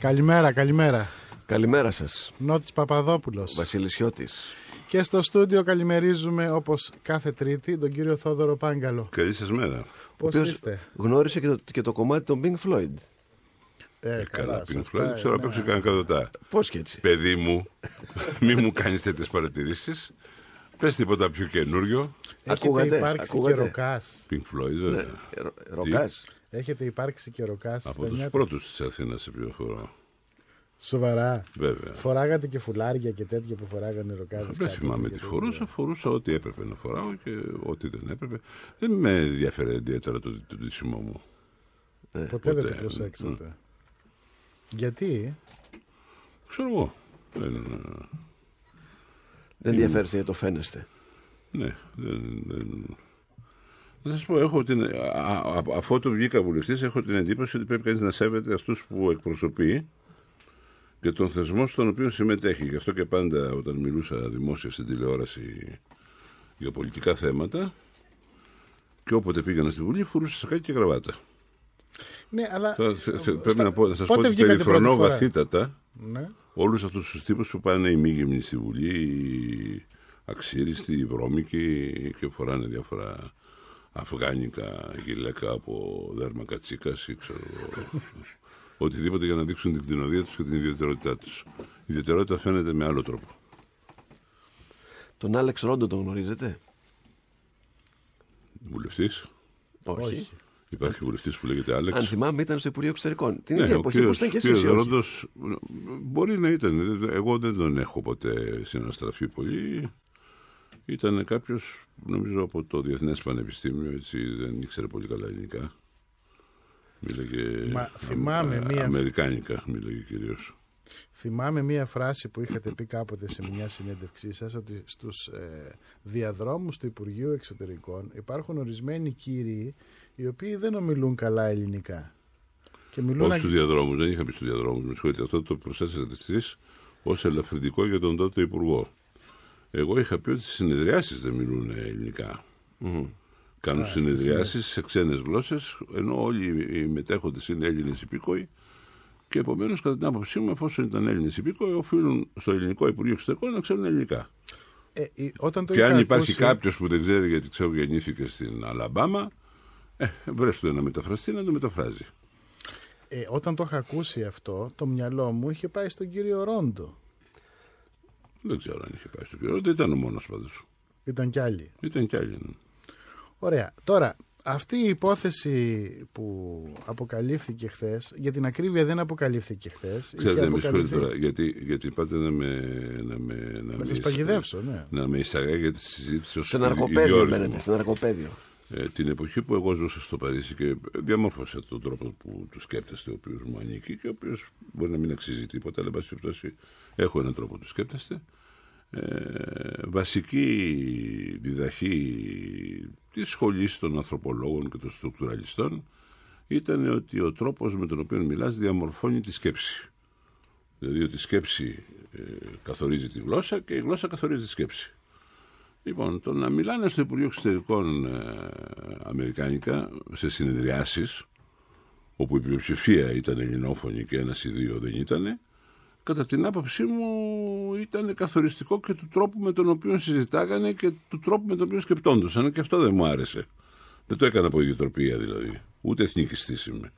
Καλημέρα, καλημέρα. Καλημέρα σας. Νότης Παπαδόπουλος. Βασίλης Χιώτης. Και στο στούντιο καλημερίζουμε όπως κάθε Τρίτη τον κύριο Θόδωρο Πάγκαλο. Καλή σας μέρα. Ο Πώς οποίος είστε; Γνώρισε και το, και το κομμάτι των Pink Floyd. Ε, Καλά, σε Pink αυτά, Floyd. Ξέρω ναι. να παίξω κανένα καδοτά. Πώς και έτσι. Παιδί μου, μη μου κάνεις τέτοιες παρατηρήσεις. Πες τίποτα πιο καινούριο. Έχετε Ακούγατε, υπάρξει ακούγατε. και ροκάς. Pink Floyd, Ναι. βέβαια. Ε, ρο- Ροκάς. Έχετε υπάρξει και ροκάς. Από στα τους νιάτα. πρώτους της Αθήνας σε πληροφορώ. Σοβαρά. Βέβαια. Φοράγατε και φουλάρια και τέτοια που φοράγανε οι ροκάδες. Δεν κάποτε θυμάμαι και τι τέτοια. φορούσα. Φορούσα ό,τι έπρεπε να φοράω και ό,τι δεν έπρεπε. Δεν με ενδιαφέρε ιδιαίτερα το, το ντύσιμό μου. Ποτέ δεν το ποτέ. προσέξατε. Γιατί; Ξέρω εγώ. Δεν, Δεν ενδιαφέρεστε γιατί το φαίνεστε. ναι, δεν, δεν... Θα σας πω, έχω την, α, α, αφού το βγήκα βουλευτής, έχω την εντύπωση ότι πρέπει κανείς να σέβεται αυτούς που εκπροσωπεί και τον θεσμό στον οποίο συμμετέχει. Γι' αυτό και πάντα όταν μιλούσα δημόσια στην τηλεόραση για πολιτικά θέματα και όποτε πήγαινα στη Βουλή, φορούσα σακάκι και γραβάτα. Ναι, αλλά. Θα, θε- θε- πρέπει στα- να, πω, να σας πω πότε ότι βγήκατε περιφρονώ πρώτη φορά; βαθύτατα Ναι. όλους αυτούς τους τύπους που πάνε οι μη στη Βουλή, οι αξίριστοι, οι βρώμικοι και φοράνε διάφορα αφγάνικα γυλαίκα από δέρμα κατσίκας ή ξέρω εγώ, οτιδήποτε για να δείξουν την κτηνοδία τους και την ιδιαιτερότητά τους. Η ιδιαιτερότητα φαίνεται με άλλο τρόπο. Τον Άλεξ Ρόντο τον γνωρίζετε; Βουλευτής; Όχι. Υπάρχει βουλευτής που λέγεται Άλεξ. Αν θυμάμαι ήταν στο Υπουργείο Εξωτερικών. Την Ναι, ίδια ο εποχή που κύριος, ήταν και κύριος εσείς. ή όχι; Ρόντος, μπορεί να ήταν. Εγώ δεν τον έχω ποτέ συναστραφεί πολύ. Ήταν κάποιος, νομίζω, από το Διεθνές Πανεπιστήμιο, έτσι δεν ήξερε πολύ καλά ελληνικά. Μίλαγε. Μα θυμάμαι α- μία- Αμερικάνικα, μίλαγε κυρίως. Θυμάμαι μία φράση που είχατε πει κάποτε σε μια συνέντευξή σας ότι στους ε, διαδρόμους του Υπουργείου Εξωτερικών υπάρχουν ορισμένοι κύριοι οι οποίοι δεν ομιλούν καλά ελληνικά. Και μιλούν Όχι στους αγγ- διαδρόμους, δεν είχα πει στους διαδρόμους. Με συγχωρείτε, αυτό το προσθέσατε εσείς ως ελαφρυντικό για τον τότε Υπουργό. Εγώ είχα πει ότι στις συνεδριάσεις δεν μιλούν ελληνικά. Κάνουν συνεδριάσεις σε ξένες γλώσσες, ενώ όλοι οι μετέχοντες είναι Έλληνες υπήκοοι. Και επομένως, κατά την άποψή μου, εφόσον ήταν Έλληνες υπήκοοι, οφείλουν στο ελληνικό Υπουργείο Εξωτερικών να ξέρουν ελληνικά. Ε, ε, όταν το και αν είχα υπάρχει ακούσει- κάποιος που δεν ξέρει γιατί ξέρω γεννήθηκε στην Αλαμπάμα, ε, βρες του ένα μεταφραστή να το μεταφράζει. ε, όταν το είχα ακούσει αυτό, το μυαλό μου είχε πάει στον κύριο Ρόντο. Δεν ξέρω αν είχε πάει στο κύριο, δεν ήταν ο μόνος πάντως. Ήταν κι άλλοι. Ήταν κι άλλοι. ναι. Ωραία. Τώρα, αυτή η υπόθεση που αποκαλύφθηκε χθες, για την ακρίβεια δεν αποκαλύφθηκε χθες. Ξέρετε, με συγχωρείτε τώρα, γιατί, γιατί πάτε να με. να με, να Να με σας εισ- παγιδεύσω, ναι. Να με εισαγάγετε τη συζήτηση ως Σε ναρκοπαίδιο μπαίνετε. Σε ναρκοπαίδιο. Ε, την εποχή που εγώ ζούσα στο Παρίσι και διαμόρφωσα τον τρόπο που τους σκέπτεστε, ο οποίος μου ανήκει και ο οποίος μπορεί να μην αξίζει τίποτα, αλλά εν πάση περιπτώσει έχω έναν τρόπο που του σκέπτεστε. Ε, βασική διδαχή της σχολής των ανθρωπολόγων και των στруκτουραλιστών ήταν ότι ο τρόπος με τον οποίο μιλάς διαμορφώνει τη σκέψη. Δηλαδή ότι η σκέψη ε, καθορίζει τη γλώσσα και η γλώσσα καθορίζει τη σκέψη. Λοιπόν, το να μιλάνε στο Υπουργείο Εξωτερικών ε, Αμερικάνικα σε συνεδριάσεις όπου η πλειοψηφία ήταν ελληνόφωνη και ένας ή δύο δεν ήταν κατά την άποψή μου ήταν καθοριστικό και του τρόπου με τον οποίο συζητάγανε και του τρόπου με τον οποίο σκεπτόντουσαν και αυτό δεν μου άρεσε. Δεν το έκανα από ιδιοτροπία δηλαδή. Ούτε εθνικιστής είμαι.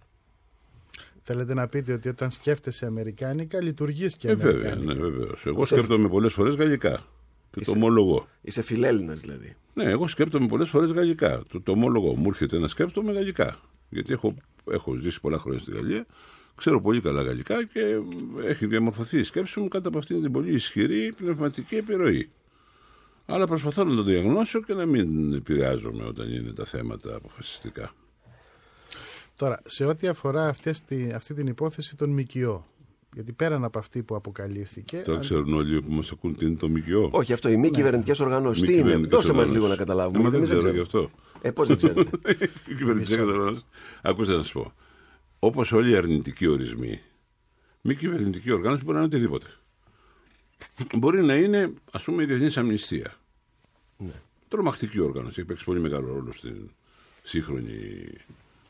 Θέλετε να πείτε ότι όταν σκέφτεσαι Αμερικάνικα, λειτουργείς και Ε, βέβαια, Αμερικάνικα. ναι, βεβαίως. Εγώ σκέπτομαι πολλές φορές γαλλικά. Και το ομολογώ. Είσαι φιλέλληνας δηλαδή. Ναι, εγώ σκέπτομαι πολλές φορές γαλλικά. Το, το ομολογώ. Μου έρχεται να σκέπτομαι γαλλικά. Γιατί έχω, έχω ζήσει πολλά χρόνια στη Γαλλία, ξέρω πολύ καλά γαλλικά και έχει διαμορφωθεί η σκέψη μου κάτω από αυτήν την πολύ ισχυρή πνευματική επιρροή. Αλλά προσπαθώ να το διαγνώσω και να μην επηρεάζομαι όταν είναι τα θέματα αποφασιστικά. Τώρα, σε ό,τι αφορά αυτές τη, αυτή την υπόθεση των ΜΚΟ, γιατί πέραν από αυτή που αποκαλύφθηκε. Τώρα αν- ξέρουν όλοι που μας ακούν τι είναι το ΜΚΟ. Όχι, αυτό οι μη κυβερνητικές οργανώσεις. Μη Τι είναι, κυβερνητικές δώσε μας οργανώσεις. λίγο να καταλάβουμε. Ε, μα γιατί δεν εμείς ξέρω γι' ξέρουμε. αυτό. Ε, πώς δεν ξέρετε. Η κυβερνητική κατανάλωση. Ακούστε να σας πω. Όπως όλοι οι αρνητικοί ορισμοί, μη κυβερνητική οργάνωση μπορεί να είναι οτιδήποτε. Μπορεί να είναι, ας πούμε, η Διεθνής Αμνηστία. Ναι. Τρομακτική οργάνωση. Έχει παίξει πολύ μεγάλο ρόλο στην σύγχρονη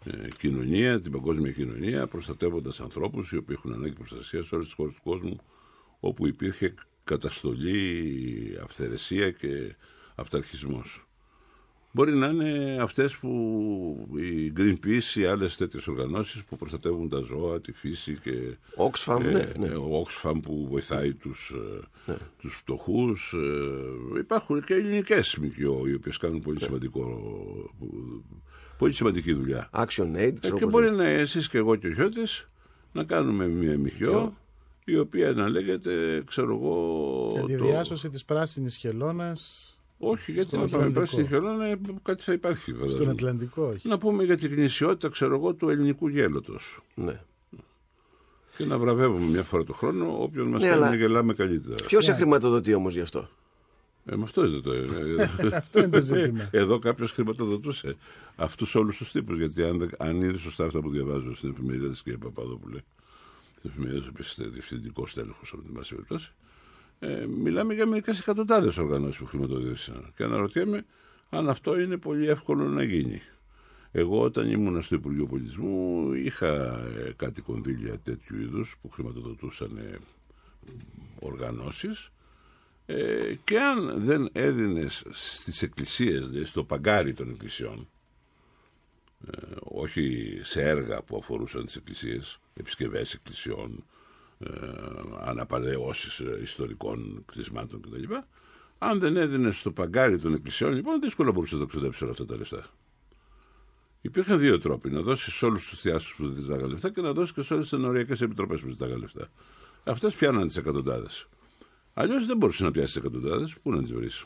ε, κοινωνία, την παγκόσμια κοινωνία, προστατεύοντας ανθρώπους οι οποίοι έχουν ανάγκη προστασίας σε όλες τις χώρες του κόσμου όπου υπήρχε καταστολή, αυθαιρεσία και αυταρχισμός. Μπορεί να είναι αυτές που η Greenpeace ή άλλες τέτοιες οργανώσεις που προστατεύουν τα ζώα, τη φύση και... Oxfam, ε, ναι, ναι. Ο Oxfam που βοηθάει τους, ναι. τους φτωχούς. Ε, υπάρχουν και ελληνικές ΜΚΟ οι οποίες κάνουν πολύ, σημαντικό, πολύ σημαντική δουλειά. Action Aid, Ε, ξέρω και πώς μπορεί λέγεται. να εσείς και εγώ και ο Χιώτης να κάνουμε μια ΜΚΟ η οποία να λέγεται, ξέρω εγώ... Για τη το- διάσωση της πράσινης χελώνας Όχι, γιατί στον να πάμε Ατλαντικό. πράσινη χελώνα κάτι θα υπάρχει βέβαια. στον Ατλαντικό. όχι. Να πούμε για την γνησιότητα, ξέρω εγώ, του ελληνικού γέλωτος. Ναι. Και να βραβεύουμε μια φορά το χρόνο όποιον μας Ναι, κάνει αλλά- να γελάμε καλύτερα. Ποιος σε χρηματοδοτεί όμως γι' αυτό; Ε, με αυτό είναι το. ε, Αυτό είναι το ζήτημα. Εδώ κάποιος χρηματοδοτούσε αυτούς όλους τους τύπους. Γιατί αν, δεν- αν είναι σωστά αυτά που διαβάζω στην εφημερίδα της κ. Παπαδόπουλε, στην εφημερίδα της οποία είστε διευθυντικός τέλεχος από την πάση περιπτώσει, ε, μιλάμε για μερικές εκατοντάδες οργανώσεις που χρηματοδότησαν. Και αναρωτιέμαι αν αυτό είναι πολύ εύκολο να γίνει. Εγώ όταν ήμουν στο Υπουργείο Πολιτισμού είχα ε, κάτι κονδύλια τέτοιου είδους που χρηματοδοτούσαν ε, οργανώσεις ε, και αν δεν έδινες στις εκκλησίες, δηλαδή στο παγκάρι των εκκλησιών, ε, όχι σε έργα που αφορούσαν τις εκκλησίες, επισκευές εκκλησιών, ε, αναπαρεώσεις ε, ιστορικών κτισμάτων κτλ. Αν δεν έδινες στο παγκάρι των εκκλησιών, λοιπόν, δύσκολα μπορούσε να το ξοδέψει όλα αυτά τα λεφτά. Υπήρχαν δύο τρόποι. Να δώσεις σε όλους τους θεάσου που δεν ζητάγαν λεφτά και να δώσεις και σε όλες τις ενοριακές επιτροπές που ζητάγαν λεφτά. Αυτές πιάναν τις εκατοντάδες. Αλλιώς δεν μπορούσες να πιάσεις τις εκατοντάδες. Πού να τις βρεις;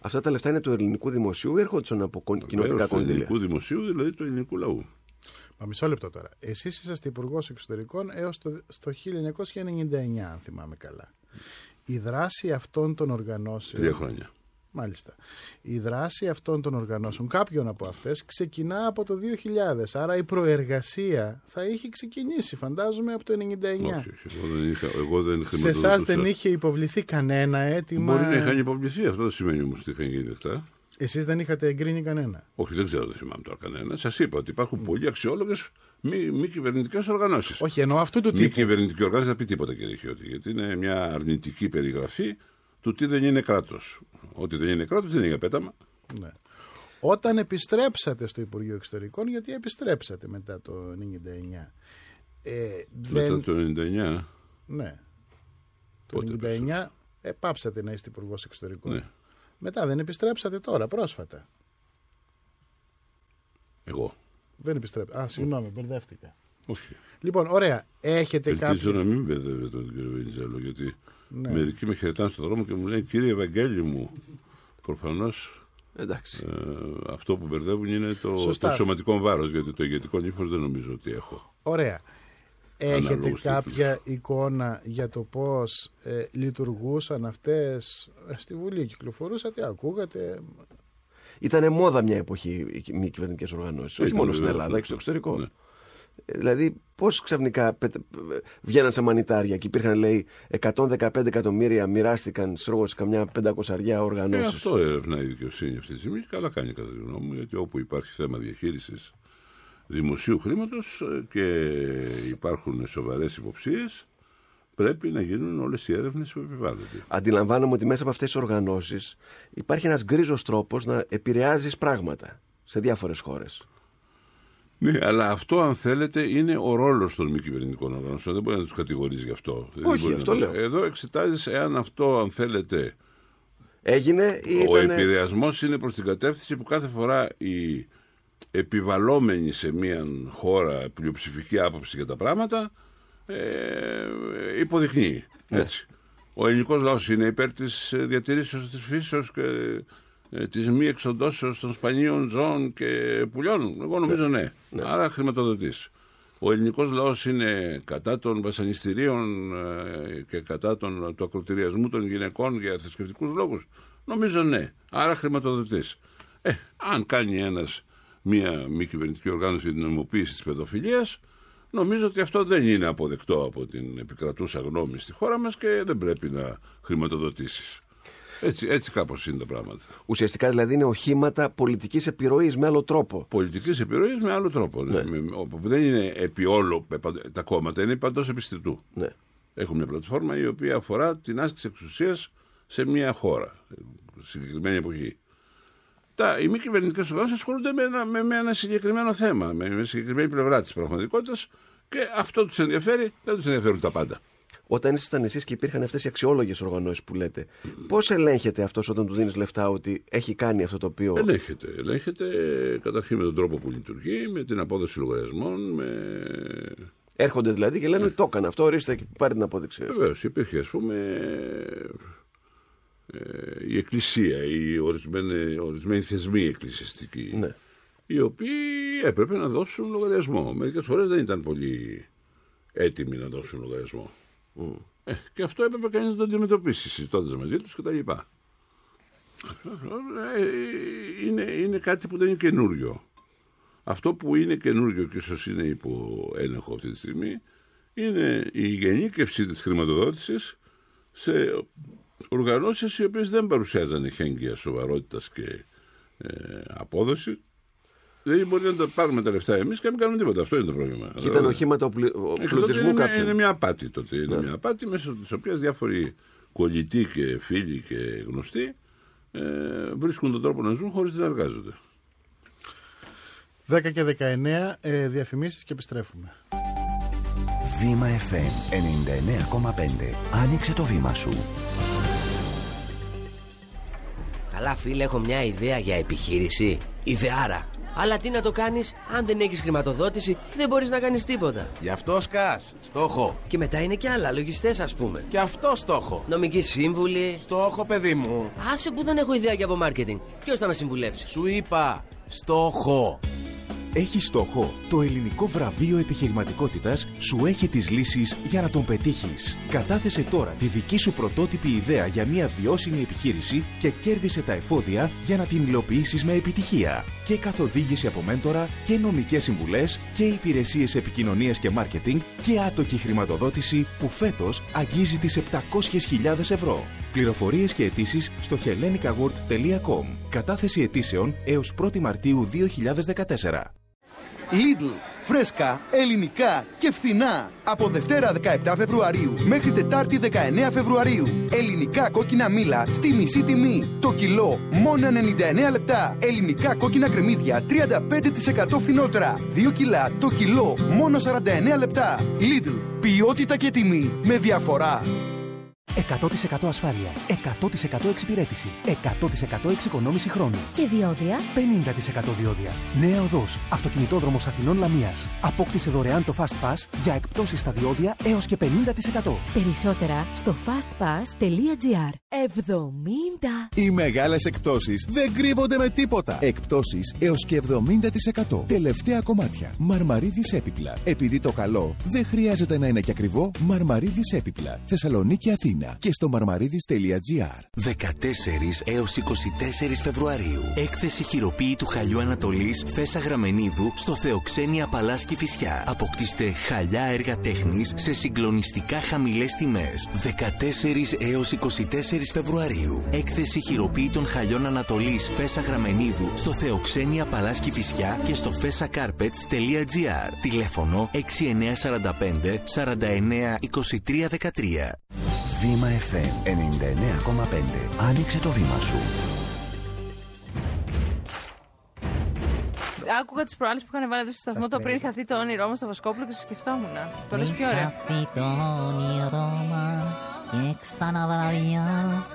Αυτά τα λεφτά είναι του ελληνικού δημοσίου ή έρχονταν από κον- κοινοτικά του κονδύλια. ελληνικού δημοσίου, δηλαδή του ελληνικού λαού. Μα μισό λεπτό τώρα. Εσείς είσαστε υπουργός εξωτερικών έως το, στο 1999, αν θυμάμαι καλά. Η δράση αυτών των οργανώσεων. Τρία χρόνια. Μάλιστα. Η δράση αυτών των οργανώσεων, κάποιων από αυτές, ξεκινά από το 2000. Άρα η προεργασία θα είχε ξεκινήσει, φαντάζομαι, από το 1999. Όχι, όχι. Εγώ δεν, είχα, εγώ δεν Σε εσάς χρηματοδοτούσα. δεν είχε υποβληθεί κανένα αίτημα; Μπορεί να είχαν υποβληθεί. Αυτό δεν σημαίνει όμως ότι είχαν γίνει δεκτά. Εσείς δεν είχατε εγκρίνει κανένα; Όχι, δεν ξέρω, δεν θυμάμαι τώρα κανένα. Σας είπα ότι υπάρχουν πολύ αξιόλογες μη, μη κυβερνητικές οργανώσεις. Όχι, εννοώ αυτού του Μη τύπου. κυβερνητική οργάνωση δεν θα πει τίποτα, κύριε Χιώτη, γιατί είναι μια αρνητική περιγραφή του τι δεν είναι κράτος. Ό,τι δεν είναι κράτος δεν είναι για πέταμα. Ναι. Όταν επιστρέψατε στο Υπουργείο Εξωτερικών, γιατί επιστρέψατε μετά το 1999. Ε, δεν... Μετά το 99. Ναι. Το Πότε 1999 ε, πάψατε να είστε Υπουργός Εξωτερικών. Ναι. Μετά δεν επιστρέψατε τώρα, πρόσφατα. Εγώ. Δεν επιστρέψατε. Α, συγγνώμη, μπερδεύτηκα. Όχι. Λοιπόν, ωραία. Έχετε Ελπίζω κάποιο. να μην μπερδεύετε τον κύριο Βενιζέλο, γιατί Ναι. μερικοί με χαιρετάνε στον δρόμο και μου λένε Κύριε Ευαγγέλη μου, προφανώς Εντάξει. ε, αυτό που μπερδεύουν είναι το, Σωστά. το σωματικό βάρος, γιατί το ηγετικό ύφο δεν νομίζω ότι έχω. Ωραία. Έχετε Αναλόγους κάποια εικόνα για το πώς ε, λειτουργούσαν αυτές; Ε, στη Βουλή κυκλοφορούσατε, ακούγατε; Ήταν μόδα μια εποχή οι μη κυβερνητικές οργανώσεις. Όχι Ήταν μόνο στην βέβαια Ελλάδα, αυτό. και στο εξωτερικό. Ναι. Ε, Δηλαδή, πώς ξαφνικά πετε- βγαίναν σε μανιτάρια και υπήρχαν, λέει, 115 εκατομμύρια μοιράστηκαν ξέρω εγώ, σε καμιά 500 Ε, οργανώσει. αυτό ερευνάει η δικαιοσύνη αυτή τη στιγμή και καλά κάνει κατά τη γνώμη μου, γιατί όπου υπάρχει θέμα διαχείρισης δημοσίου χρήματος και υπάρχουν σοβαρές υποψίες, πρέπει να γίνουν όλες οι έρευνες που επιβάλλονται. Αντιλαμβάνομαι ότι μέσα από αυτές τις οργανώσεις υπάρχει ένας γκρίζος τρόπος να επηρεάζεις πράγματα σε διάφορες χώρες. Ναι, αλλά αυτό αν θέλετε είναι ο ρόλος των μη κυβερνητικών οργανώσεων. Δεν μπορεί να τους κατηγορείς γι' αυτό. Δεν Όχι, μπορεί να αυτό το- λέω. Εδώ εξετάζεις εάν αυτό, αν θέλετε, Έγινε ή ο ήταν. επηρεασμός είναι προς την κατεύθυνση που κάθε φορά οι επιβαλόμενοι σε μια χώρα πλειοψηφική άποψη για τα πράγματα ε, υποδεικνύει. Ναι. Έτσι. Ο ελληνικός λαός είναι υπέρ της διατηρήσεως της φύσεως και ε, της μη εξοντώσεως των σπανίων ζώων και πουλιών. Εγώ νομίζω ναι. Άρα χρηματοδοτεί. Ο ελληνικός λαός είναι κατά των βασανιστήριων ε, και κατά των, του ακροτηριασμού των γυναικών για θρησκευτικούς λόγους. Νομίζω ναι. Άρα χρηματοδοτεί. Ε, αν κάνει ένας μία μη κυβερνητική οργάνωση για την νομιμοποίησης της παιδοφιλίας, νομίζω ότι αυτό δεν είναι αποδεκτό από την επικρατούσα γνώμη στη χώρα μας και δεν πρέπει να χρηματοδοτήσεις. Έτσι, έτσι κάπως είναι τα πράγματα. Ουσιαστικά δηλαδή είναι οχήματα πολιτικής επιρροής με άλλο τρόπο. Πολιτικής επιρροής με άλλο τρόπο. Ναι. Με, όπου δεν είναι επί όλο τα κόμματα, είναι παντός επιστητού. Ναι. Έχουμε μια πλατφόρμα η οποία αφορά την άσκηση εξουσίας σε μια χώρα, συγκεκριμένη εποχή. Τα, οι μη κυβερνητικές οργανώσεις ασχολούνται με ένα, με, με ένα συγκεκριμένο θέμα, με μια συγκεκριμένη πλευρά της πραγματικότητας και αυτό τους ενδιαφέρει, δεν τους ενδιαφέρουν τα πάντα. Όταν ήσασταν εσείς και υπήρχαν αυτές οι αξιόλογες οργανώσεις που λέτε, πώς ελέγχεται αυτός όταν του δίνεις λεφτά ότι έχει κάνει αυτό το οποίο. Ελέγχεται. Ελέγχεται καταρχήν με τον τρόπο που λειτουργεί, με την απόδοση λογαριασμών, με Έρχονται δηλαδή και λένε ότι το έκανα αυτό, ορίστε και πάρει την απόδειξη. Βεβαίως, υπήρχε ας πούμε ε, η εκκλησία, οι ορισμένοι, ορισμένοι θεσμοί εκκλησιαστικοί, Ναι. οι οποίοι έπρεπε να δώσουν λογαριασμό. Μερικές φορές δεν ήταν πολύ έτοιμοι να δώσουν λογαριασμό. Ε, και αυτό έπρεπε κανείς να το αντιμετωπίσει συζητώντας μαζί τους κτλ. Ε, είναι, είναι κάτι που δεν είναι καινούριο. Αυτό που είναι καινούριο και ίσως είναι υπό έλεγχο αυτή τη στιγμή είναι η γενίκευση της χρηματοδότησης σε οργανώσεις οι οποίες δεν παρουσιάζαν εχέγγυα σοβαρότητας και ε, απόδοση. Δηλαδή μπορεί να τα πάρουμε τα λεφτά εμείς και να μην κάνουμε τίποτα. Αυτό είναι το πρόβλημα. Και ήταν οχήματα οπλι- Ε, πλουτισμού είναι, κάποιων. είναι μια απάτη τότε. Είναι μια απάτη μέσα τη οποία διάφοροι κολλητοί και φίλοι και γνωστοί ε, βρίσκουν τον τρόπο να ζουν χωρίς να εργάζονται. 10 και 19 ε, διαφημίσεις και επιστρέφουμε. Βήμα FM 99,5. Άνοιξε το βήμα σου. Καλά, φίλε, έχω μια ιδέα για επιχείρηση. Ιδεάρα. Αλλά τι να το κάνεις, αν δεν έχεις χρηματοδότηση, δεν μπορείς να κάνεις τίποτα. Γι' αυτό σκάς. Στόχο. Και μετά είναι και άλλα, λογιστές, ας πούμε. Και αυτό στόχο. Νομική σύμβουλη. Στόχο, παιδί μου. Άσε που δεν έχω ιδέα για από marketing. Ποιος θα με συμβουλεύσει; Σου είπα. Στόχο. Έχει στόχο. Το ελληνικό βραβείο επιχειρηματικότητας σου έχει τις λύσεις για να τον πετύχεις. Κατάθεσε τώρα τη δική σου πρωτότυπη ιδέα για μια βιώσιμη επιχείρηση και κέρδισε τα εφόδια για να την υλοποιήσεις με επιτυχία. Και καθοδήγηση από μέντορα και νομικές συμβουλές και υπηρεσίες επικοινωνίας και μάρκετινγκ και άτοκη χρηματοδότηση που φέτος αγγίζει τις 700.000 ευρώ. Πληροφορίες και αιτήσεις στο hellenicaword.com. Κατάθεση αιτήσεων έως 1η Μαρτίου 2014. Lidl. Φρέσκα, ελληνικά και φθηνά. Από Δευτέρα 17 Φεβρουαρίου μέχρι Τετάρτη 19 Φεβρουαρίου. Ελληνικά κόκκινα μήλα στη μισή τιμή. Το κιλό μόνο 99 λεπτά. Ελληνικά κόκκινα κρεμμύδια 35% φθηνότερα. 2 κιλά το κιλό μόνο 49 λεπτά. Lidl. Ποιότητα και τιμή με διαφορά. 100% ασφάλεια, 100% εξυπηρέτηση, 100% εξοικονόμηση χρόνου. Και διόδια; 50% διόδια. Νέα οδός, αυτοκινητόδρομος Αθηνών Λαμίας. Απόκτησε δωρεάν το Fast Pass για εκπτώσεις στα διόδια έως και 50%. Περισσότερα στο fastpass.gr 70 Οι μεγάλες εκπτώσεις δεν κρύβονται με τίποτα. Εκπτώσεις έως και 70%. Τελευταία κομμάτια. Μαρμαρίδης έπιπλα. Επειδή το καλό δεν χρειάζεται να είναι και ακριβό, Μαρμαρίδης έπιπλα. Θεσσαλονίκη Αθήνα και στο marmaridis.gr. 14 έως 24 Φεβρουαρίου. Έκθεση χειροποίητου χαλιού Ανατολής Φέσα Γραμμενίδου στο Θεοξένια Παλάσκη Φυσιά. Αποκτήστε χαλιά έργα τέχνης σε συγκλονιστικά χαμηλές τιμές. 14 έως 24 Φεβρουαρίου. Έκθεση χειροποίητων χαλιών Ανατολής Φέσα Γραμμενίδου στο Θεοξένια Παλάσκη Φυσιά και στο fesacarpets.gr. Τηλέφωνο 6945 49 23 13. Βήμα FM 99,5. Άνοιξε το βήμα σου. Άκουγα τις προάλλες που είχαν βάλει εδώ στο σταθμό το πριν χαθεί το όνειρό μας στο Βοσκόπουλο και σκεφτόμουν. Το λες πιο ωραία. το όνειρό μας και ξαναβραδιά.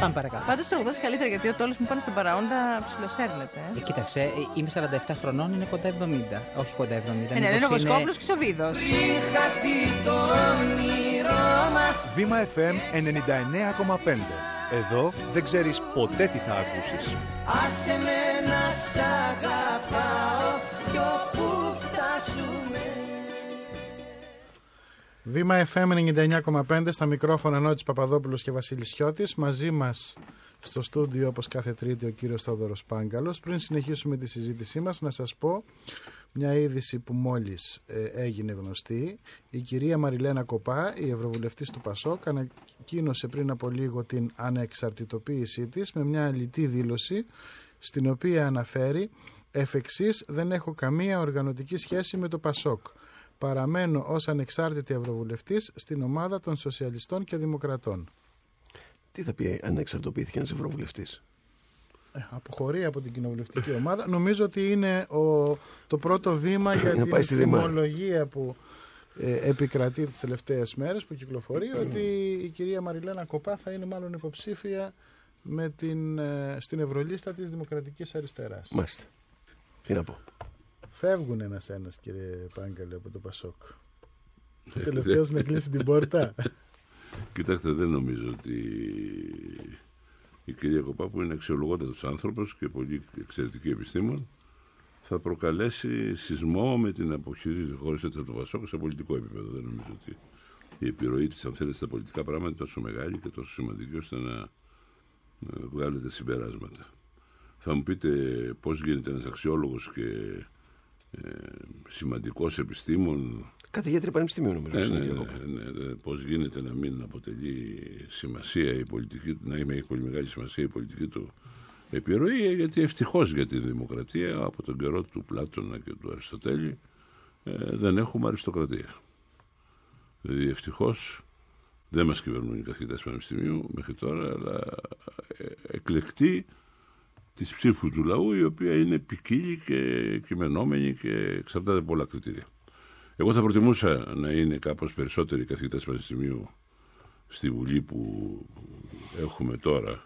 Πάμε παρακάτω. Πάντως τραγουδά καλύτερα γιατί ο τόλος μου πάνω στον παραόντα ψιλοσέρνεται. Ε, κοίταξε, ε, είμαι 47 χρονών, είναι κοντά 70. Όχι κοντά 70. Ε, ναι, μήπως είναι ο Βοσκόπουλο και ο Βίδο. Βήμα FM 99,5. Εδώ δεν ξέρεις ποτέ τι θα ακούσεις. Άσε με να σ' αγαπάω Βήμα FM 99,5 στα μικρόφωνα Νότης Παπαδόπουλος και Βασίλης Σιώτης. Μαζί μας στο στούντιο όπως κάθε τρίτη ο κύριος Θόδωρος Πάγκαλος. Πριν συνεχίσουμε τη συζήτησή μας να σας πω μια είδηση που μόλις ε, έγινε γνωστή. Η κυρία Μαριλένα Κοπά, η Ευρωβουλευτής του Πασόκ, ανακοίνωσε πριν από λίγο την ανεξαρτητοποίησή της με μια λιτή δήλωση στην οποία αναφέρει «Εφ' εξής, δεν έχω καμία οργανωτική σχέση με το Πασόκ. Παραμένω ως ανεξάρτητη Ευρωβουλευτής στην ομάδα των Σοσιαλιστών και Δημοκρατών». Τι θα πει αν εξαρτοποιήθηκε ένας ευρωβουλευτής; Ε, αποχωρεί από την κοινοβουλευτική ομάδα. Νομίζω ότι είναι ο, το πρώτο βήμα για Να την πάει στη Δημά. θυμολογία που ε, επικρατεί τις τελευταίες μέρες που κυκλοφορεί ότι η κυρία Μαριλένα Κοπά θα είναι μάλλον υποψήφια με την, ε, στην Ευρωλίστα της Δημοκρατικής Αριστεράς. Μάλιστα. Τι να πω. Φεύγουν ένας-ένας κύριε Πάγκαλε από το Πασόκ. Ο τελευταίος να κλείσει την πόρτα. Κοιτάξτε, δεν νομίζω ότι η κυρία Κοπά που είναι αξιολογότατος άνθρωπος και πολύ εξαιρετική επιστήμον θα προκαλέσει σεισμό με την αποχή χωρίς έτσι από το Πασόκ σε πολιτικό επίπεδο. Δεν νομίζω ότι η επιρροή της αν θέλετε στα πολιτικά πράγματα είναι τόσο μεγάλη και τόσο σημαντική ώστε να, να βγάλετε συμπεράσματα. Θα μου πείτε πώς γίνεται ένας αξιόλογος και ε, σημαντικός επιστήμον Καθηγήτρια πανεπιστημίου νομίζω. ναι, στην ναι, κυρία ναι, Κοπά. ναι, ναι. Πώς γίνεται να μην αποτελεί σημασία η πολιτική του, να έχει πολύ μεγάλη σημασία η πολιτική του επιρροή, ε, γιατί ευτυχώς για τη δημοκρατία από τον καιρό του Πλάτωνα και του Αριστοτέλη ε, δεν έχουμε αριστοκρατία. Δηλαδή ευτυχώς δεν μας κυβερνούν οι καθηγητές πανεπιστημίου μέχρι τώρα, αλλά ε, εκλεκτοί της ψήφου του λαού, η οποία είναι ποικίλη και κειμενόμενη και εξαρτάται από πολλά κριτήρια. Εγώ θα προτιμούσα να είναι κάπως περισσότεροι καθηγητές πανεπιστημίου στη Βουλή που έχουμε τώρα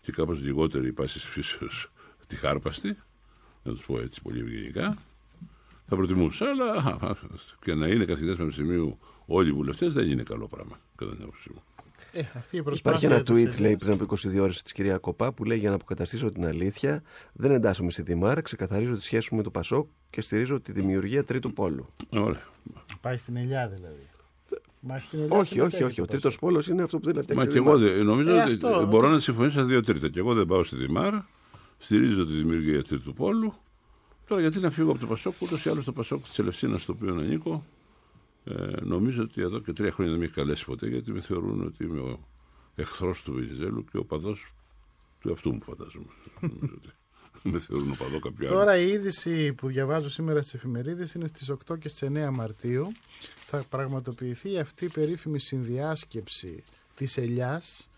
και κάπως λιγότεροι πάσης φύσεως τη χάρπαστη, να τους πω έτσι πολύ ευγενικά. Θα προτιμούσα, αλλά και να είναι καθηγητές πανεπιστημίου όλοι οι βουλευτές δεν είναι καλό πράγμα, κατά την άποψή μου. Ε, αυτή η Υπάρχει προσπάθεια ένα της tweet, Ελλήνας. λέει, πριν από 22 ώρες της κυρία Κοπά, που λέει για να αποκαταστήσω την αλήθεια, δεν εντάσσομαι στη Δημάρα, ξεκαθαρίζω τη σχέση μου με το Πασόκ και στηρίζω τη δημιουργία τρίτου πόλου. Ωραία. Πάει στην Ελιά δηλαδή. Μα στην Ελιά Όχι, όχι, συμμετέχει όχι. το Ο Πασόκ. τρίτος πόλος είναι αυτό που δεν φτιάξει. Μα η και εγώ Δημάρα. δεν- νομίζω Ε, ότι αυτό, μπορώ ότι- να συμφωνήσω στα δύο τρίτα. Και εγώ δεν πάω στη Δημάρα, στηρίζω τη δημιουργία τρίτου πόλου. Τώρα γιατί να φύγω από το Πασόκ, ούτως ή άλλως το Πασόκ της Ελευσίνας, στο οποίο ανήκω, ε, νομίζω ότι εδώ και τρία χρόνια δεν με έχει καλέσει ποτέ, γιατί με θεωρούν ότι είμαι ο εχθρός του Βενιζέλου και ο παδός του εαυτού μου, φαντάζομαι. Νομίζω ότι με θεωρούν οπαδό κάποιου άλλου. Τώρα η είδηση που διαβάζω σήμερα στις εφημερίδες είναι στις 8 και στις 9 Μαρτίου. Θα πραγματοποιηθεί αυτή η περίφημη συνδιάσκεψη της Ελιάς,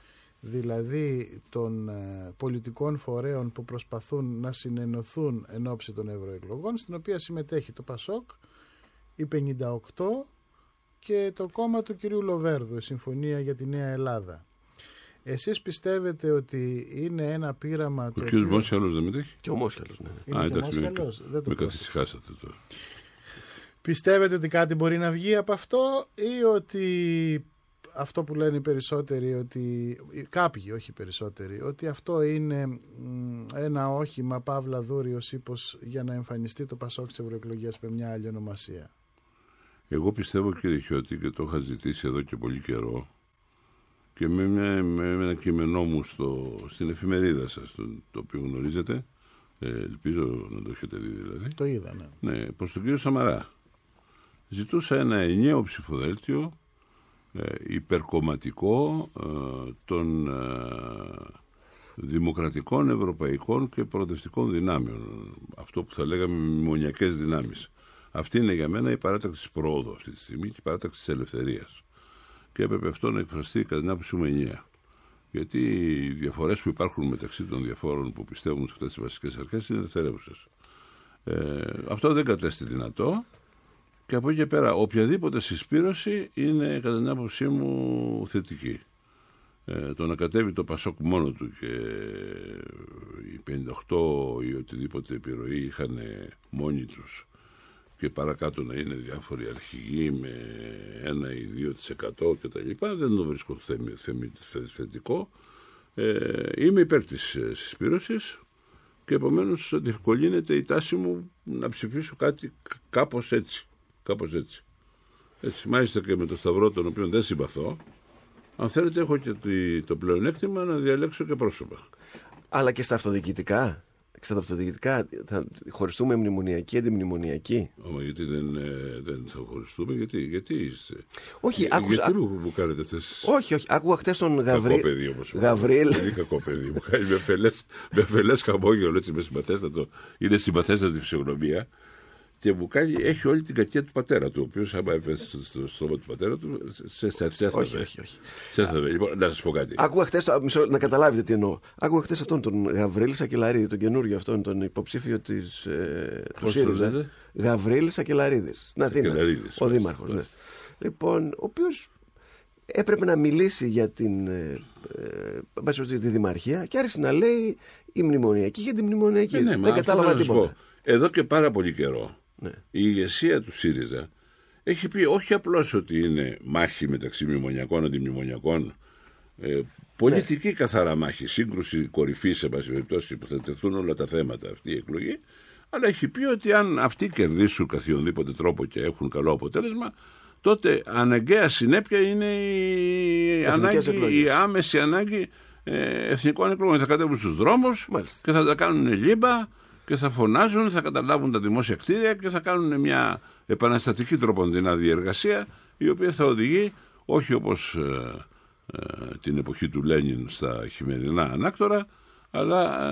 δηλαδή των ε, πολιτικών φορέων που προσπαθούν να συνενωθούν εν ώψη των ευρωεκλογών, στην οποία συμμετέχει το ΠΑΣΟΚ, η 58 και το κόμμα του κυρίου Λοβέρδου, η Συμφωνία για τη Νέα Ελλάδα. Εσείς πιστεύετε ότι είναι ένα πείραμα... Ο το κ. οποίο- Μόσιαλο δεν μετέχει; Και ο Μόσχαλος, ναι. Είναι Α, και εντάξει, με, Μόσχαλος, δεν το με πρόσεξα. καθησυχάσατε τώρα. Πιστεύετε ότι κάτι μπορεί να βγει από αυτό ή ότι αυτό που λένε οι περισσότεροι, ότι κάποιοι, όχι οι περισσότεροι, ότι αυτό είναι μ, ένα όχημα Παύλα Δούριος ύπος για να εμφανιστεί το Πασόκ στις ευρωεκλογές με μια άλλη ονομασία; Εγώ πιστεύω κύριε Χιώτη και το είχα ζητήσει εδώ και πολύ καιρό και με, μια, με ένα κείμενό μου στο, στην εφημερίδα σας το, το οποίο γνωρίζετε ε, ελπίζω να το έχετε δει δηλαδή Το είδα, ναι. ναι, προς τον κύριο Σαμαρά ζητούσα ένα ενιαίο ψηφοδέλτιο ε, υπερκομματικό ε, των ε, δημοκρατικών, ευρωπαϊκών και προοδευτικών δυνάμεων. Αυτό που θα λέγαμε μνημονιακές δυνάμεις. Αυτή είναι για μένα η παράταξη της προόδου αυτή τη στιγμή και η παράταξη της ελευθερίας. Και έπρεπε αυτό να εκφραστεί κατά την άποψή μου ενιαία. Γιατί οι διαφορές που υπάρχουν μεταξύ των διαφόρων που πιστεύουν σε αυτές τις βασικές αρχές είναι δευτερεύουσες. Ε, αυτό δεν κατέστη δυνατό και από εκεί και πέρα οποιαδήποτε συσπήρωση είναι κατά την άποψή μου θετική. Ε, το να κατέβει το Πασόκ μόνο του και οι 58 ή οτιδήποτε επιρροή είχαν μόνοι τους και παρακάτω να είναι διάφοροι αρχηγοί με 1 ή 2% και τα λοιπά δεν το βρίσκω θέμη, θέμη, θετικό ε, είμαι υπέρ της ε, συσπήρωσης και επομένως διευκολύνεται η τάση μου να ψηφίσω κάτι κ- κάπως έτσι κάπως έτσι. Έτσι, μάλιστα και με το Σταυρό τον οποίο δεν συμπαθώ. Αν θέλετε έχω και τη- το πλεονέκτημα να διαλέξω και πρόσωπα. Αλλά και στα αυτοδιοικητικά. Και στα ταυτοτητικά θα χωριστούμε μνημονιακή, αντιμνημονιακή; Όμω γιατί δεν, ε, δεν θα χωριστούμε, γιατί, γιατί είστε; Όχι, Ε, άκουσα- Γιατί μου, μου κάνετε αυτές Όχι, όχι. Άκουγα χθες τον Κακό Γαβρίλ. παιδί όμως. Γαβρίλ. Πολύ κακό παιδί. Μου κάνει με αφελές, με αφελές χαμόγελο έτσι με συμπαθέστατο. Είναι συμπαθέστατη φυσιογνωμία. Και μου κάνει, έχει όλη την κακία του πατέρα του, ο οποίος άμα έφερε στο στόμα του πατέρα του, σε, σε, σε έθαβε. Όχι, όχι, όχι. Σε έθαβε. Λοιπόν, να σας πω κάτι. Άκουγα χθε, να καταλάβετε τι εννοώ. Άκουγα χθε αυτόν τον Γαβρίλ Σακελαρίδη, τον καινούριο αυτόν, τον υποψήφιο της, ε, του Πώς το ΣΥΡΙΖΑ. λέτε; Γαβρίλ Σακελαρίδης. Στην Αθήνα. Σακελαρίδης, Ο μάλιστα, Δήμαρχος. Ναι. Λοιπόν, ο οποίος έπρεπε να μιλήσει για την, ε, ε, εν πάση περιπτώσει, τη Δημαρχία και άρχισε να λέει η μνημονιακή για την μνημονιακή. Ε, ναι, μα Δεν αυτό κατάλαβα θέλω να σας τίποτα. πω. Εδώ και πάρα πολύ καιρό Ναι. η ηγεσία του ΣΥΡΙΖΑ έχει πει όχι απλώς ότι είναι μάχη μεταξύ μνημονιακών αντιμνημονιακών, ε, πολιτική καθαρά μάχη, σύγκρουση κορυφή σε πάση περιπτώσει που θα τεθούν όλα τα θέματα αυτή η εκλογή, αλλά έχει πει ότι αν αυτοί κερδίσουν καθιονδήποτε τρόπο και έχουν καλό αποτέλεσμα, τότε αναγκαία συνέπεια είναι η, Εθνικές ανάγκη, εκλογές. η άμεση ανάγκη ε, εθνικών εκλογών. Θα κατέβουν στους δρόμους και θα τα κάνουν λίμπα και θα φωνάζουν, θα καταλάβουν τα δημόσια κτίρια και θα κάνουν μια επαναστατική τροποντινά διεργασία η οποία θα οδηγεί όχι όπως ε, ε, την εποχή του Λένιν στα χειμερινά ανάκτορα αλλά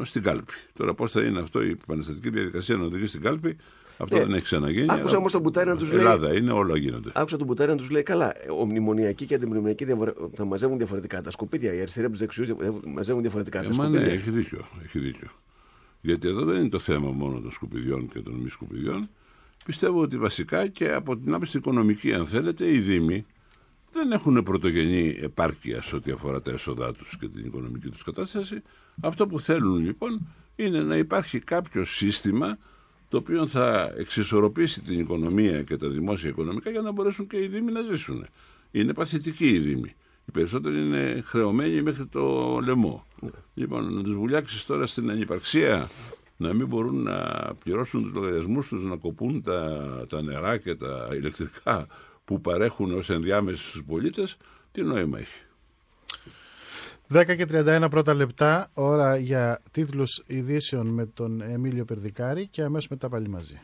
ε, στην κάλπη. Τώρα πώς θα είναι αυτό η επαναστατική διαδικασία να οδηγεί στην κάλπη αυτό Ε, δεν έχει ξαναγίνει. άκουσα αλλά όμως τον Μπουτάρη να τους λέει- Ελλάδα είναι, όλα γίνονται. Άκουσα τον Μπουτάρη να τους λέει: Καλά, ο μνημονιακή και αντιμνημονιακή διαφορε... θα μαζεύουν διαφορετικά. Τα σκουπίδια, οι αριστεροί από τους δεξιούς μαζεύουν διαφορετικά. τα Ε, μα ναι, σκουπίδια. έχει δίκιο, έχει δίκιο. Γιατί εδώ δεν είναι το θέμα μόνο των σκουπιδιών και των μη σκουπιδιών. Πιστεύω ότι βασικά και από την άποψη οικονομική, αν θέλετε, οι Δήμοι δεν έχουν πρωτογενή επάρκεια σε ό,τι αφορά τα έσοδά τους και την οικονομική τους κατάσταση. Αυτό που θέλουν λοιπόν είναι να υπάρχει κάποιο σύστημα το οποίο θα εξισορροπήσει την οικονομία και τα δημόσια οικονομικά για να μπορέσουν και οι Δήμοι να ζήσουν. Είναι παθητικοί οι Δήμοι. Οι περισσότεροι είναι χρεωμένοι μέχρι το λαιμό. Λοιπόν, να τους βουλιάξεις τώρα στην ανυπαρξία, να μην μπορούν να πληρώσουν τους λογαριασμούς τους, να κοπούν τα, τα νερά και τα ηλεκτρικά που παρέχουν ως ενδιάμεση στους πολίτες, τι νόημα έχει. 10 και 31 πρώτα λεπτά, ώρα για τίτλους ειδήσεων με τον Εμίλιο Περδικάρη και αμέσως μετά πάλι μαζί.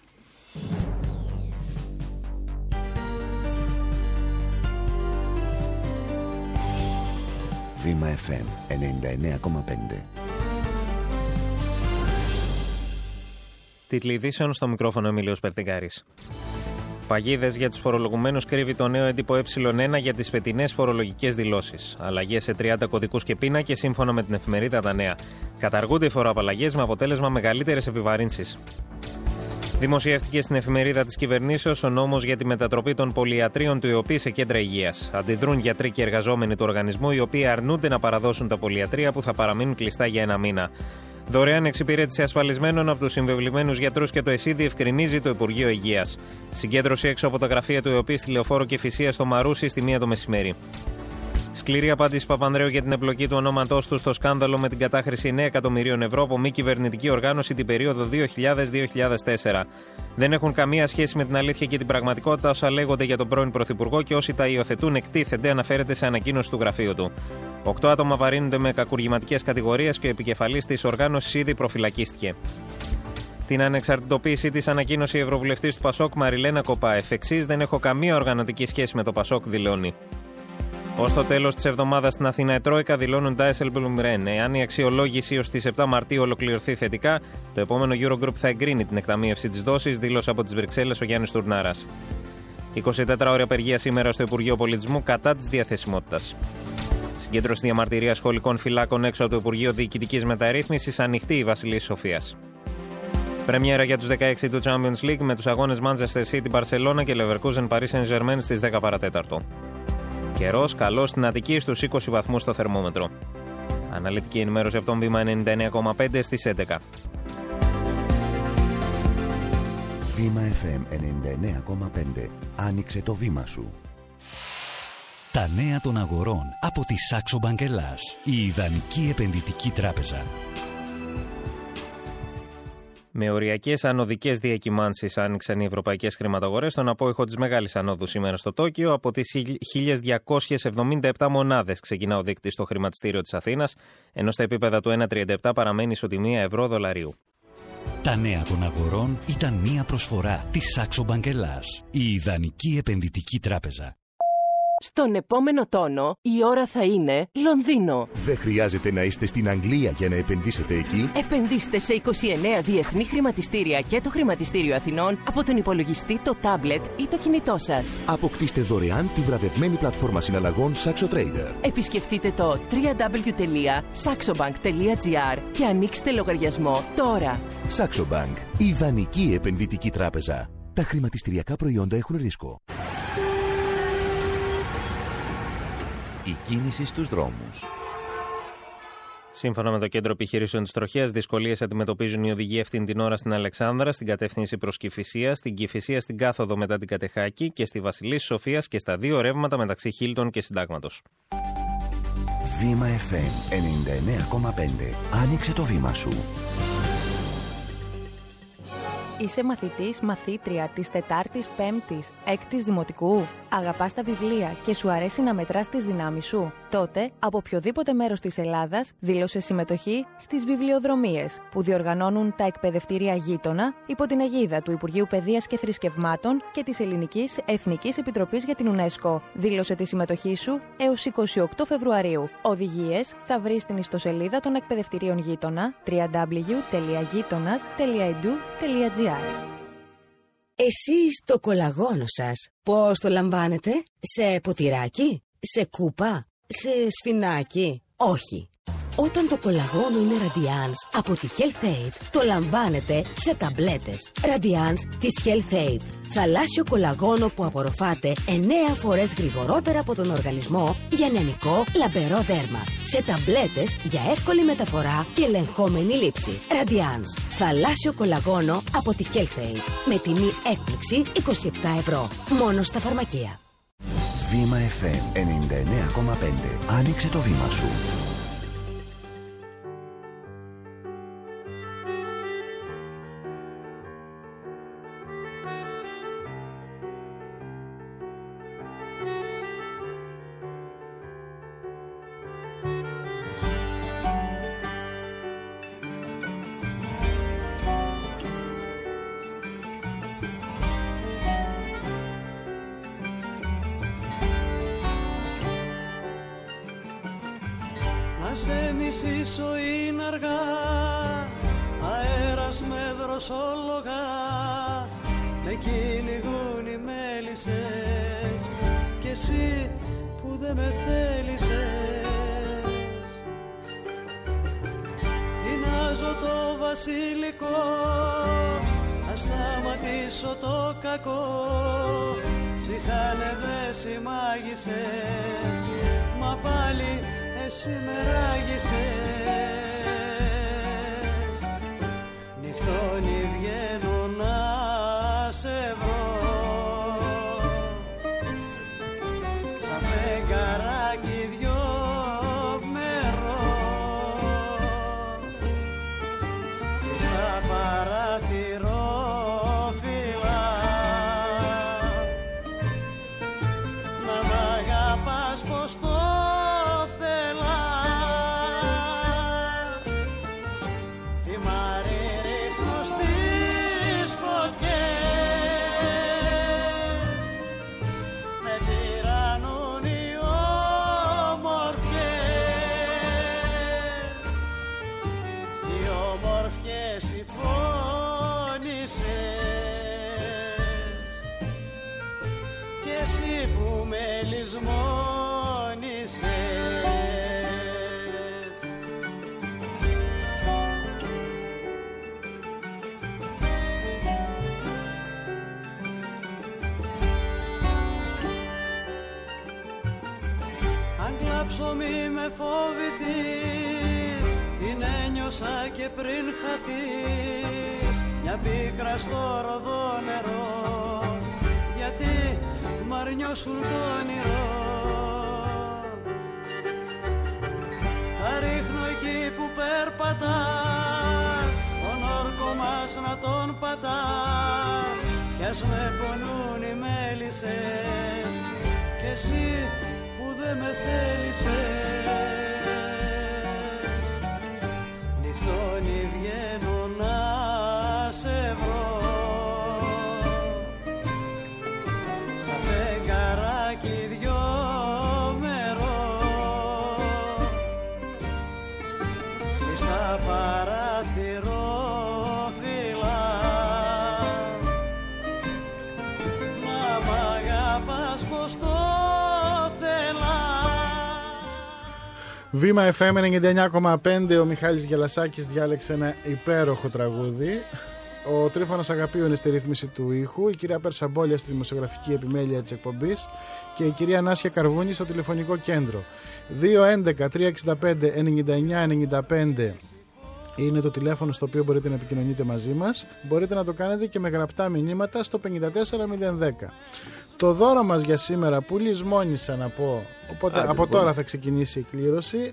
Βήμα FM 99,5 Τίτλοι ειδήσεων στο μικρόφωνο Εμίλιος Περτιγκάρης. Παγίδες για τους φορολογουμένους κρύβει το νέο έντυπο Ε1 για τις φετινές φορολογικές δηλώσεις. Αλλαγές σε 30 κωδικούς και πίνακε σύμφωνα με την εφημερίδα Τα Νέα. Καταργούνται οι φοροαπαλλαγές με αποτέλεσμα μεγαλύτερες επιβαρύνσεις. Δημοσιεύτηκε στην εφημερίδα της κυβερνήσεως ο νόμος για τη μετατροπή των πολυιατρίων του ΕΟΠΗ σε κέντρα υγείας. Αντιδρούν γιατροί και εργαζόμενοι του οργανισμού, οι οποίοι αρνούνται να παραδώσουν τα πολυιατρία που θα παραμείνουν κλειστά για ένα μήνα. Δωρεάν εξυπηρέτηση ασφαλισμένων από τους συμβεβλημένους γιατρούς και το ΕΣΥ διευκρινίζει το Υπουργείο Υγείας. Συγκέντρωση έξω από τα γραφεία του ΕΟΠΗ στη Λεωφόρο και Φυσία στο Μαρούσι στη μία το μεσημέρι. Σκληρή απάντηση Παπανδρέου για την εμπλοκή του ονόματός του στο σκάνδαλο με την κατάχρηση 9 εκατομμυρίων ευρώ από μη κυβερνητική οργάνωση την περίοδο 2000-2004. Δεν έχουν καμία σχέση με την αλήθεια και την πραγματικότητα όσα λέγονται για τον πρώην Πρωθυπουργό και όσοι τα υιοθετούν εκτίθενται, αναφέρεται σε ανακοίνωση του γραφείου του. Οκτώ άτομα βαρύνονται με κακουργηματικές κατηγορίες και ο επικεφαλής της οργάνωσης ήδη προφυλακίστηκε. Την ανεξαρτητοποίησή της ανακοίνωσε η Ευρωβουλευτής του Πασόκ Μαριλένα Κοπά. Εφ' εξής, δεν έχω καμία οργανωτική σχέση με το Πασόκ, δηλώνει. Ω το τέλος της εβδομάδας στην Αθήνα, η Τρόικα δηλώνουν τα Esselblum Εάν η αξιολόγηση ως τι 7 Μαρτίου ολοκληρωθεί θετικά, το επόμενο Eurogroup θα εγκρίνει την εκταμείευση της δόσης, δήλωσε από τις Βρυξέλλες ο Γιάννης Τουρνάρας. 24 ώρια απεργία σήμερα στο Υπουργείο Πολιτισμού κατά της διαθεσιμότητας. Συγκέντρωση διαμαρτυρίας σχολικών φυλάκων έξω από το Υπουργείο Διοικητικής Μεταρρύθμισης ανοιχτή η Βασιλής Σοφίας. Πρεμιέρα για τους 16 του Champions League με τους αγώνες Manchester City, Barcelona και Leverkusen Paris Saint-Germain στις 10 παρατέταρτο. Καιρός καλό στην Αττική στους 20 βαθμούς στο θερμόμετρο. Αναλυτική ενημέρωση από τον βήμα 99,5 στις 11. Βήμα FM 99,5 Άνοιξε το βήμα σου. Τα νέα των αγορών από τη Σάξο Μπαγκελάς, η ιδανική επενδυτική τράπεζα. Με οριακές ανωδικές διακυμάνσεις άνοιξαν οι ευρωπαϊκές χρηματαγορές στον απόϊχο της Μεγάλης Ανόδου σήμερα στο Τόκιο. Από τις 1277 μονάδες ξεκινά ο δείκτης στο χρηματιστήριο της Αθήνας, ενώ στα επίπεδα του 1,37 παραμένει ισοτιμία ευρώ-δολαρίου. Τα νέα των αγορών ήταν μία προσφορά της Saxo Bank Ελλάς, η ιδανική επενδυτική τράπεζα. Στον επόμενο τόνο η ώρα θα είναι Λονδίνο. Δεν χρειάζεται να είστε στην Αγγλία για να επενδύσετε εκεί. Επενδύστε σε 29 διεθνή χρηματιστήρια και το Χρηματιστήριο Αθηνών από τον υπολογιστή, το τάμπλετ ή το κινητό σας. Αποκτήστε δωρεάν τη βραβευμένη πλατφόρμα συναλλαγών Saxo Trader. Επισκεφτείτε το www.saxobank.gr και ανοίξτε λογαριασμό τώρα. Saxo Bank, ιδανική επενδυτική τράπεζα. Τα χρηματιστηριακά προϊόντα έχουν ρίσκο. Η κίνηση στους δρόμους. Σύμφωνα με το Κέντρο Επιχειρήσεων της Τροχέας, δυσκολίες αντιμετωπίζουν οι οδηγοί αυτήν την ώρα στην Αλεξάνδρα, στην κατεύθυνση προς Κυφυσία, στην Κυφυσία στην κάθοδο μετά την Κατεχάκη και στη Βασιλή Σοφίας και στα δύο ρεύματα μεταξύ Χίλτον και Συντάγματος. Βήμα FM 99,5. Άνοιξε το βήμα σου. Είσαι μαθητής, μαθήτρια της Τετάρτης, Πέμπτης, Έκτης Δημοτικού. Αγαπάς τα βιβλία και σου αρέσει να μετράς τις δυνάμεις σου. Τότε, από οποιοδήποτε μέρος της Ελλάδας, δήλωσε συμμετοχή στις βιβλιοδρομίες που διοργανώνουν τα εκπαιδευτήρια γείτονα υπό την αιγίδα του Υπουργείου Παιδείας και Θρησκευμάτων και της Ελληνικής Εθνικής Επιτροπής για την UNESCO. Δήλωσε τη συμμετοχή σου έως 28 Φεβρουαρίου. Οδηγίες θα βρεις στην ιστοσελίδα των εκπαιδευτηρίων γείτονα www.γείτονας.edu.gr Εσείς το κολαγόνο σας πώς το λαμβάνετε; Σε ποτηράκι; Σε κούπα; Σε σφινάκι; Όχι. Όταν το κολαγόνο είναι Radiance από τη Health Aid, το λαμβάνετε σε ταμπλέτες. Radiance της Health Aid. Θαλάσσιο κολαγόνο που απορροφάται 9 φορές γρηγορότερα από τον οργανισμό για νεανικό λαμπερό δέρμα. Σε ταμπλέτες για εύκολη μεταφορά και ελεγχόμενη λήψη. Radiance. Θαλάσσιο κολαγόνο από τη Health Aid. Με τιμή έκπληξη 27 ευρώ. Μόνο στα φαρμακεία. Βήμα FM 99,5. Άνοιξε το βήμα σου. Σαν φεγγαράκι δυο ένιωσα και πριν χαθείς Μια πίκρα στο ροδό νερό. Γιατί μ' αρνιώσουν το όνειρο Θα ρίχνω εκεί που περπατάς Τον όρκο μας να τον πατάς. Κι ας με πονούν οι μέλισσες κι εσύ που δεν με θέλησες Βήμα FM 99,5 ο Μιχάλης Γελασάκης διάλεξε ένα υπέροχο τραγούδι. Ο Τρίφωνος Αγαπίου είναι στη ρύθμιση του ήχου, η κυρία Περσαμπόλια στη δημοσιογραφική επιμέλεια της εκπομπής και η κυρία Νάσια Καρβούνη στο τηλεφωνικό κέντρο. 211-365-9995 είναι το τηλέφωνο στο οποίο μπορείτε να επικοινωνείτε μαζί μας. Μπορείτε να το κάνετε και με γραπτά μηνύματα στο 54010. Το δώρο μας για σήμερα που λησμόνησα να πω, οπότε Άντε, από λοιπόν. τώρα θα ξεκινήσει η κλήρωση,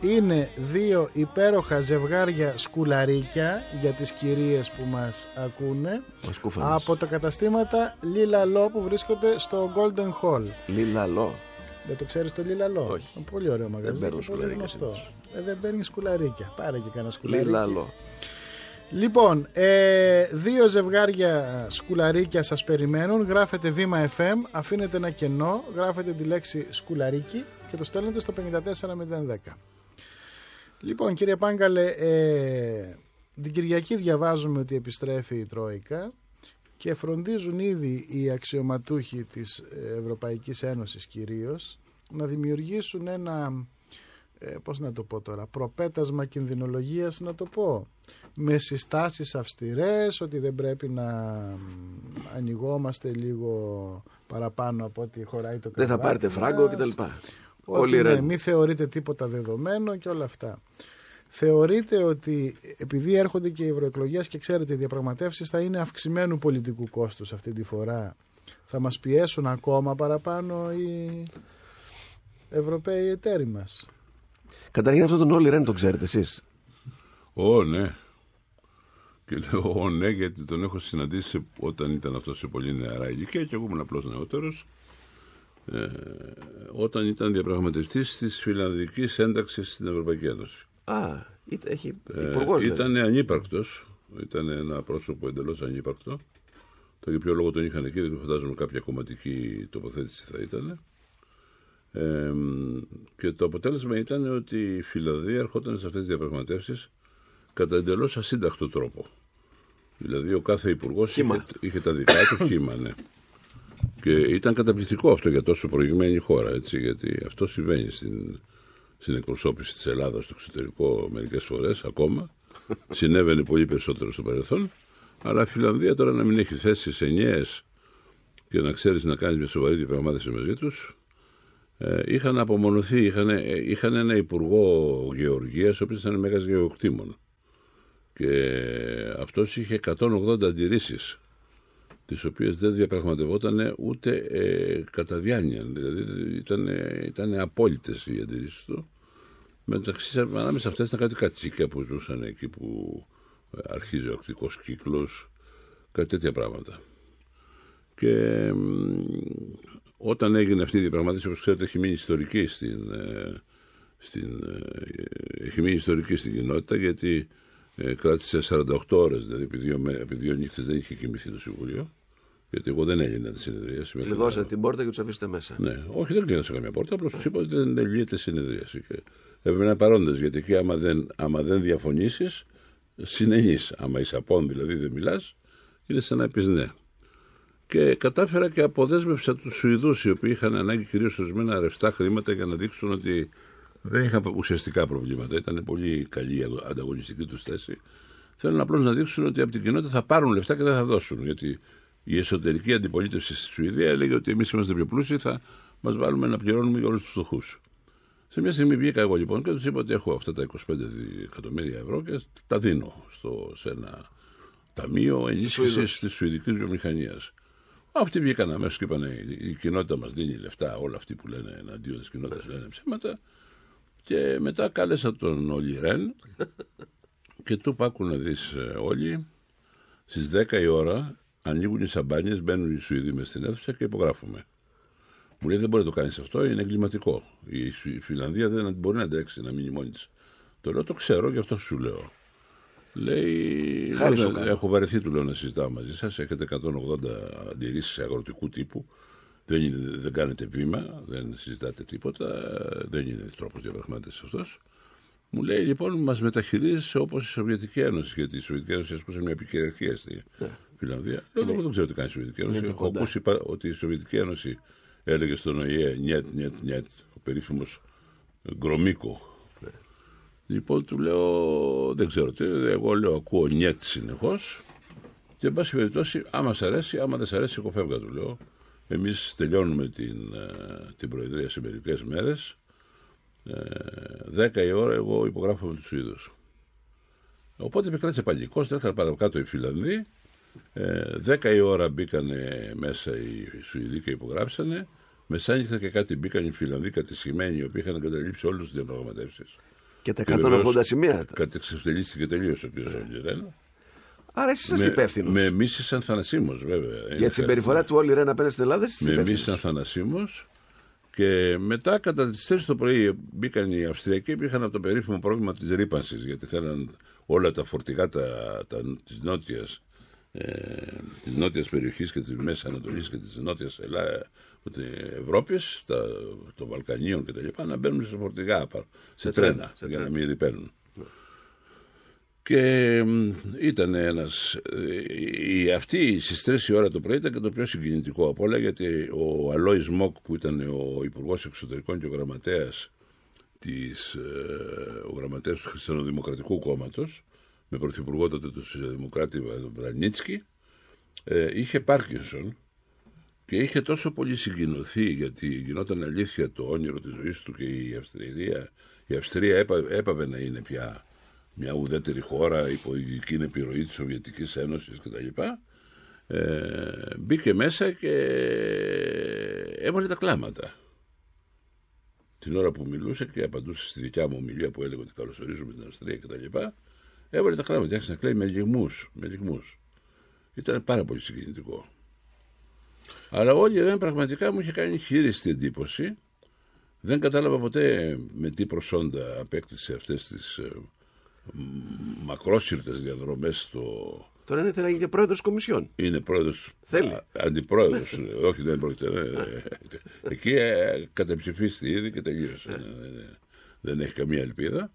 είναι δύο υπέροχα ζευγάρια σκουλαρίκια για τις κυρίες που μας ακούνε σκούφανες. από τα καταστήματα Λίλα Λό που βρίσκονται στο Golden Hall. Λίλαλο. Δεν το ξέρεις το Λίλα Λό; Όχι. Πολύ ωραίο μαγαζί παίρνω και πολύ σκουλαρίκια γνωστό. συνήθως. Ε, δεν παίρνεις σκουλαρίκια. Πάρε και κανένα σκουλαρίκι. Λίλαλο. Λοιπόν, ε, δύο ζευγάρια σκουλαρίκια σας περιμένουν. Γράφετε βήμα FM, αφήνετε ένα κενό, γράφετε τη λέξη σκουλαρίκι και το στέλνετε στο 54010. Λοιπόν, κύριε Πάγκαλε, ε, την Κυριακή διαβάζουμε ότι επιστρέφει η Τρόικα και φροντίζουν ήδη οι αξιωματούχοι της Ευρωπαϊκής Ένωσης κυρίως να δημιουργήσουν ένα, ε, πώς να το πω τώρα, προπέτασμα κινδυνολογίας να το πω με συστάσεις αυστηρές ότι δεν πρέπει να μ, ανοιγόμαστε λίγο παραπάνω από ό,τι χωράει το Δεν θα κρεβάτι πάρετε φράγκο μας. κτλ. Ότι Όλοι ναι, ρεν. μην θεωρείτε τίποτα δεδομένο και όλα αυτά. Θεωρείτε ότι επειδή έρχονται και οι ευρωεκλογές και ξέρετε οι διαπραγματεύσεις θα είναι αυξημένου πολιτικού κόστους αυτή τη φορά, θα μας πιέσουν ακόμα παραπάνω οι Ευρωπαίοι εταίροι μας. Καταρχήν αυτόν τον Όλι Ρεν τον ξέρετε εσείς. Ω, ναι. Και λέω ω, ναι, γιατί τον έχω συναντήσει σε- όταν ήταν αυτός σε πολύ νεαρά ηλικία και εγώ ήμουν απλώ νεότερος. Ε, όταν ήταν διαπραγματευτής της φιλανδικής ένταξης στην Ευρωπαϊκή Ένωση. Α, ήταν- έχει Ε, υπουργός. δηλαδή. ήταν ανύπαρκτος. Ήταν ένα πρόσωπο εντελώς ανύπαρκτο. Το για ποιο λόγο τον είχαν εκεί, δεν φαντάζομαι κάποια κομματική τοποθέτηση θα ήταν. Ε, και το αποτέλεσμα ήταν ότι η Φιλανδία ερχόταν σε αυτές τις διαπραγματεύσεις κατά εντελώς ασύντακτο τρόπο. Δηλαδή ο κάθε υπουργός είχε, είχε τα δικά του χήμα, ναι. Και ήταν καταπληκτικό αυτό για τόσο προηγμένη χώρα, έτσι, γιατί αυτό συμβαίνει στην, στην εκπροσώπηση της Ελλάδας στο εξωτερικό μερικές φορές ακόμα. Συνέβαινε πολύ περισσότερο στο παρελθόν. Αλλά η Φιλανδία τώρα να μην έχει θέσεις ενιαίες και να ξέρεις να κάνεις μια σοβαρή διαπραγμάτευση μαζί τους ε, είχαν απομονωθεί, είχαν, ε, είχαν ένα υπουργό γεωργίας ο οποίος ήταν μέγας γεωκτήμων και αυτός είχε 180 αντιρρήσεις τις οποίες δεν διαπραγματευόταν ούτε ε, κατά διάνοια. Δηλαδή ήταν, ήταν απόλυτες οι αντιρρήσεις του. Μεταξύ ανάμεσα σε αυτές ήταν κάτι κατσίκια που ζούσαν εκεί που ε, αρχίζει ο ακτικός κύκλος κάτι τέτοια πράγματα και μ, όταν έγινε αυτή η διαπραγμάτευση, όπως ξέρετε, έχει μείνει ιστορική στην, ε, στην, ε, έχει μείνει ιστορική στην κοινότητα γιατί ε, κράτησε 48 ώρες, δηλαδή επί δύο, μέ- επί δύο νύχτες δεν είχε κοιμηθεί το Συμβουλίο. Γιατί εγώ δεν έγινα τη συνεδρίαση. μέχρι Κλειδώσατε να- την πόρτα και τους αφήσετε μέσα. ναι, όχι, δεν κλείνω σε καμία πόρτα. Απλώς τους είπα ότι δεν λύεται συνεδρίαση. Και έπρεπε να είναι παρόντες. Γιατί εκεί, άμα δεν, άμα δεν διαφωνήσεις, συνενείς. Άμα είσαι απόν, δηλαδή δεν μιλάς, είναι σαν να πεις ναι. Και κατάφερα και αποδέσμευσα τους Σουηδούς, οι οποίοι είχαν ανάγκη κυρίως ορισμένα ρευστά χρήματα για να δείξουν ότι δεν είχαν ουσιαστικά προβλήματα. Ήταν πολύ καλή η ανταγωνιστική τους θέση. Θέλουν απλώς να δείξουν ότι από την κοινότητα θα πάρουν λεφτά και δεν θα δώσουν. Γιατί η εσωτερική αντιπολίτευση στη Σουηδία έλεγε ότι εμείς είμαστε πιο πλούσιοι, θα μας βάλουμε να πληρώνουμε για όλους τους φτωχούς. Σε μια στιγμή βγήκα εγώ λοιπόν και τους είπα ότι έχω αυτά τα 25 εκατομμύρια ευρώ και τα δίνω στο, σε ένα ταμείο ενίσχυσης Σουηδούς. της Σουηδικής βιομηχανίας. Αυτοί βγήκαν αμέσως και είπαν η κοινότητα μας δίνει λεφτά. Όλα αυτοί που λένε εναντίον της κοινότητας λένε ψέματα. Και μετά κάλεσα τον Όλη Ρεν και του είπα άκου να δεις ε, όλοι Στις 10 η ώρα ανοίγουν οι σαμπάνιες, μπαίνουν οι Σουηδοί μες στην αίθουσα και υπογράφουμε. Μου λέει δεν μπορεί να το κάνεις αυτό, είναι εγκληματικό. Η Σου- η Φιλανδία δεν μπορεί να αντέξει να μείνει μόνη της. Το λέω, το ξέρω, γι' αυτό σου λέω. Λέει, Χάρη «Δεν- σου κάνω». έχω βαρεθεί του λέω να συζητάω μαζί σας. Έχετε 180 αντιρρήσεις αγροτικού τύπου. Δεν, είναι, δεν κάνετε βήμα, δεν συζητάτε τίποτα. Δεν είναι τρόπος διαπραγμάτευσης αυτός. Μου λέει λοιπόν, μας μεταχειρίζεσαι όπως η Σοβιετική Ένωση. Γιατί η Σοβιετική Ένωση ασκούσε μια επικυριαρχία στη Φιλανδία. Λέω, Είναι- εγώ δεν ξέρω τι κάνει η Σοβιετική Ένωση. είναι το Έχω κοντά. ακούσει πα- ότι η Σοβιετική Ένωση έλεγε στον ΟΗΕ νιέτ, νιέτ, νιέτ, ο περίφημος Γκρομίκο. Λοιπόν, του λέω, δεν ξέρω τι, εγώ λέω, ακούω νιέτ συνεχώς. Και εν πάση περιπτώσει, άμα σ' αρέσει, άμα δεν σ' αρέσει, εγώ φεύγα, του λέω. Εμείς τελειώνουμε την, ε, την Προεδρία σε μερικές μέρες. Ε, 10 η ώρα εγώ υπογράφω με τους Σουηδούς. Οπότε επικράτησε πανικός, τρέχανε παρακάτω οι Φιλανδοί. Ε, 10 η ώρα μπήκανε μέσα οι Σουηδοί και υπογράψανε. Μεσάνυχτα και κάτι μπήκαν οι Φιλανδοί κατησχημένοι, οι οποίοι είχαν εγκαταλείψει όλε τι διαπραγματεύσεις. Και τα 180 σημεία. Κατεξευτελίστηκε τελείω ο κ. Ζολγερέν. Άρα εσύ είσαστε υπεύθυνος. Με μίσησαν θανασίμω, βέβαια. Για τη συμπεριφορά του Όλη Ρεν απέναντι στην Ελλάδα, εσύ είσαι Με υπεύθυνος. μίσησαν θανασίμω. Και μετά, κατά τις 4 το πρωί, μπήκαν οι Αυστριακοί που είχαν από το περίφημο πρόβλημα της ρήπανσης, γιατί θέλαν όλα τα φορτηγά τα, τα, της νότιας ε, της νότιας περιοχής και της Μέσης Ανατολής και της νότιας Ελλάδα, Ευρώπης, τα, των Βαλκανίων και τα λοιπά, να μπαίνουν σε φορτηγά, πα- σε, Σε τρένα, τρένα, σε για να τρένα. μην ρηπαίνουν. Και μ, ήταν ένας... ε, η- Αυτή στις 3 η ώρα το πρωί ήταν και το πιο συγκινητικό από όλα γιατί ο Αλόης Μόκ που ήταν ο Υπουργός Εξωτερικών και ο Γραμματέας της, ε, ο γραμματέας του Χριστιανοδημοκρατικού Κόμματος με πρωθυπουργό τότε του Σοσιαλδημοκράτη Βρανίτσκι ε, είχε Πάρκινσον και είχε τόσο πολύ συγκινηθεί γιατί γινόταν αλήθεια το όνειρο της ζωής του και η Αυστρία, η Αυστρία έπα, έπαβε να είναι πια μια ουδέτερη χώρα υπό ειδική επιρροή της Σοβιετικής Ένωσης κτλ. Ε, μπήκε μέσα και έβαλε τα κλάματα. Την ώρα που μιλούσε και απαντούσε στη δικιά μου ομιλία που έλεγε ότι καλωσορίζουμε την Αυστρία κτλ. Έβαλε τα κλάματα, άρχισε να κλαίει με λιγμούς, με λιγμούς. Ήταν πάρα πολύ συγκινητικό. Αλλά όλοι δεν πραγματικά μου είχε κάνει χείριστη εντύπωση. Δεν κατάλαβα ποτέ με τι προσόντα απέκτησε αυτές τις ε, μ, μακρόσυρτες διαδρομές στο... Τώρα είναι θέλει να γίνει και πρόεδρος Κομισιόν. Είναι πρόεδρος, Θέλει. α, αντιπρόεδρος, όχι δεν πρόκειται. ναι, ναι. Εκεί ε, καταψηφίστη ήδη και τελείωσε. Ναι, ναι, ναι. Δεν έχει καμία ελπίδα.